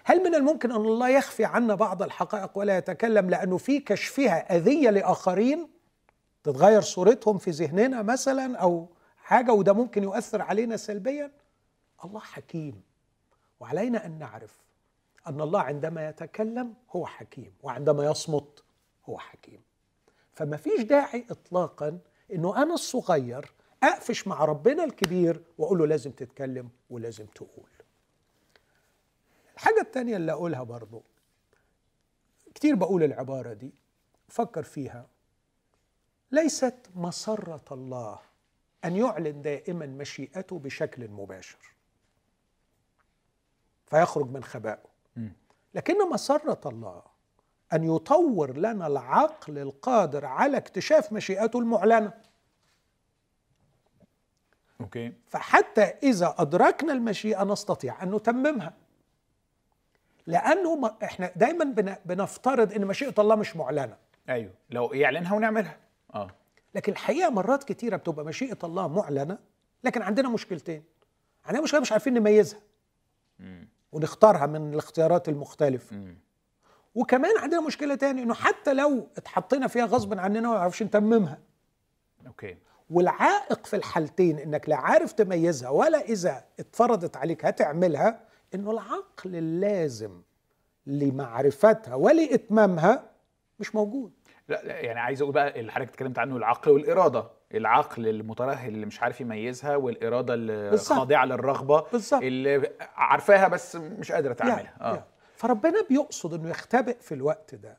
هل من الممكن أن الله يخفي عنا بعض الحقائق ولا يتكلم لأنه في كشفها أذية لآخرين؟ تتغير صورتهم في ذهننا مثلا أو حاجة وده ممكن يؤثر علينا سلبيا؟ الله حكيم. وعلينا أن نعرف أن الله عندما يتكلم هو حكيم وعندما يصمت هو حكيم. فما فيش داعي اطلاقا إنه أنا الصغير أقفش مع ربنا الكبير وأقول له لازم تتكلم ولازم تقول. الحاجة التانية اللي أقولها برضو كتير بقول العبارة دي فكر فيها. ليست مسرة الله أن يعلن دائما مشيئته بشكل مباشر. فيخرج من خبائه لكن مسرة الله أن يطور لنا العقل القادر على اكتشاف مشيئته المعلنة. أوكي. فحتى إذا أدركنا المشيئة نستطيع أن نتممها. لأنه ما إحنا دايما بن- بنفترض أن مشيئة الله مش معلنة. أيوه. لو يعلنها ونعملها. آه. لكن الحقيقة مرات كتيرة بتبقى مشيئة الله معلنة لكن عندنا مشكلتين. عندنا مشكلة مش عارفين نميزها. ونختارها من الاختيارات المختلفة. مم. وكمان عندنا مشكلة تاني إنه حتى لو اتحطينا فيها غصب عننا ما نعرفش نتممها أوكي والعائق في الحالتين إنك لا عارف تميزها ولا إذا اتفرضت عليك هتعملها إنه العقل اللازم لمعرفتها ولإتمامها مش موجود لا لا، يعني عايز أقول بقى اللي حضرتك اتكلمت عنه العقل والإرادة العقل المترهل اللي مش عارف يميزها والإرادة اللي بالظبط. خاضعه للرغبة بالظبط. اللي عارفاها بس مش قادرة تعملها يعني آه يعني. فربنا بيقصد إنه يختبئ في الوقت ده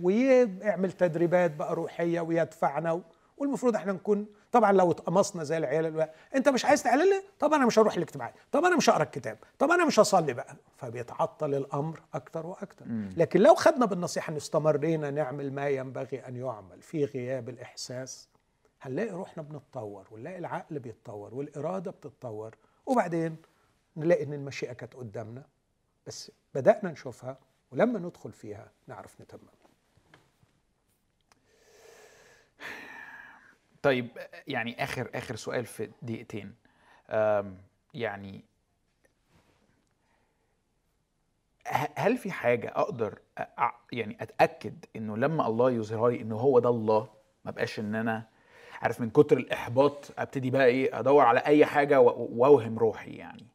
ويعمل تدريبات بقى روحية ويدفعنا والمفروض إحنا نكون طبعا لو اتقمصنا زي العيال الوقت. أنت مش عايز تعلن لي طب أنا مش هروح الاجتماعات طب أنا مش هقرأ الكتاب طب أنا مش هصلي بقى فبيتعطل الأمر أكتر وأكتر. لكن لو خدنا بالنصيحة إن استمرينا نعمل ما ينبغي أن يعمل في غياب الإحساس هنلاقي روحنا بنتطور ونلاقي العقل بيتطور والإرادة بتتطور وبعدين نلاقي إن المشيئة كانت قدامنا. بس بدأنا نشوفها ولما ندخل فيها نعرف نتمم. طيب يعني آخر آخر سؤال في دقيقتين. يعني هل في حاجة أقدر أ- أ- يعني أتأكد إنه لما الله يظهرها لي إنه هو ده الله ما بقاش إن أنا عارف من كتر الإحباط أبتدي بقى إيه أدور على أي حاجة و- وأوهم روحي يعني؟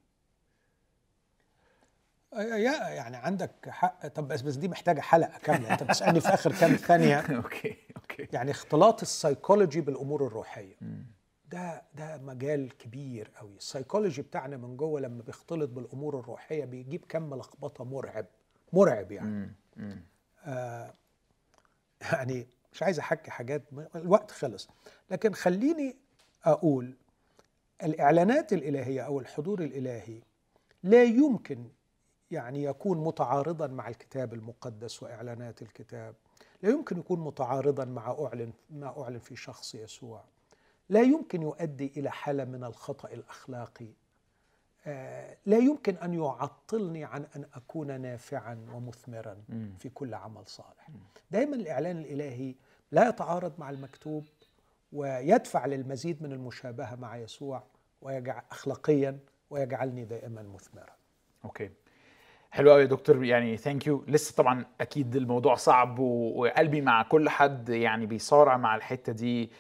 يعني عندك حق. طب بس بس دي محتاجة حلقة كاملة. انت بتسألني في آخر كام ثانية. *laughs* okay okay. يعني اختلاط ال psychological بالأمور الروحية. ده ده مجال كبير قوي ال psychological بتاعنا من جوه لما بيختلط بالأمور الروحية بيجيب كم لخبطة مرعب. مرعب يعني. آه يعني مش عايز أحكي حاجات الوقت خلص. لكن خليني أقول الإعلانات الإلهية أو الحضور الإلهي لا يمكن يعني يكون متعارضا مع الكتاب المقدس وإعلانات الكتاب. لا يمكن يكون متعارضا مع أعلن ما أعلن في شخص يسوع. لا يمكن يؤدي إلى حالة من الخطأ الأخلاقي. آه، لا يمكن أن يعطلني عن أن أكون نافعا ومثمرا في كل عمل صالح. دائما الإعلان الإلهي لا يتعارض مع المكتوب ويدفع للمزيد من المشابهة مع يسوع ويجعل اخلاقيا ويجعلني دائما مثمرا. okay. حلو قوي يا دكتور. يعني thank you لسه طبعا أكيد الموضوع صعب وقلبي مع كل حد يعني بيصارع مع الحتة دي.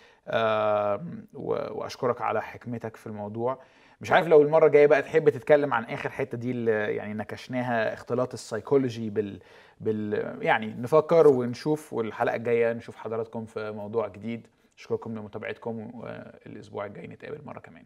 وأشكرك على حكمتك في الموضوع. مش عارف لو المرة الجاية بقى تحب تتكلم عن آخر حتة دي اللي يعني نكشناها اختلاط ال psychological بال بال يعني نفكر ونشوف والحلقة الجاية نشوف حضراتكم في موضوع جديد. أشكركم لمتابعتكم والاسبوع الجاي نتقابل مرة كمان.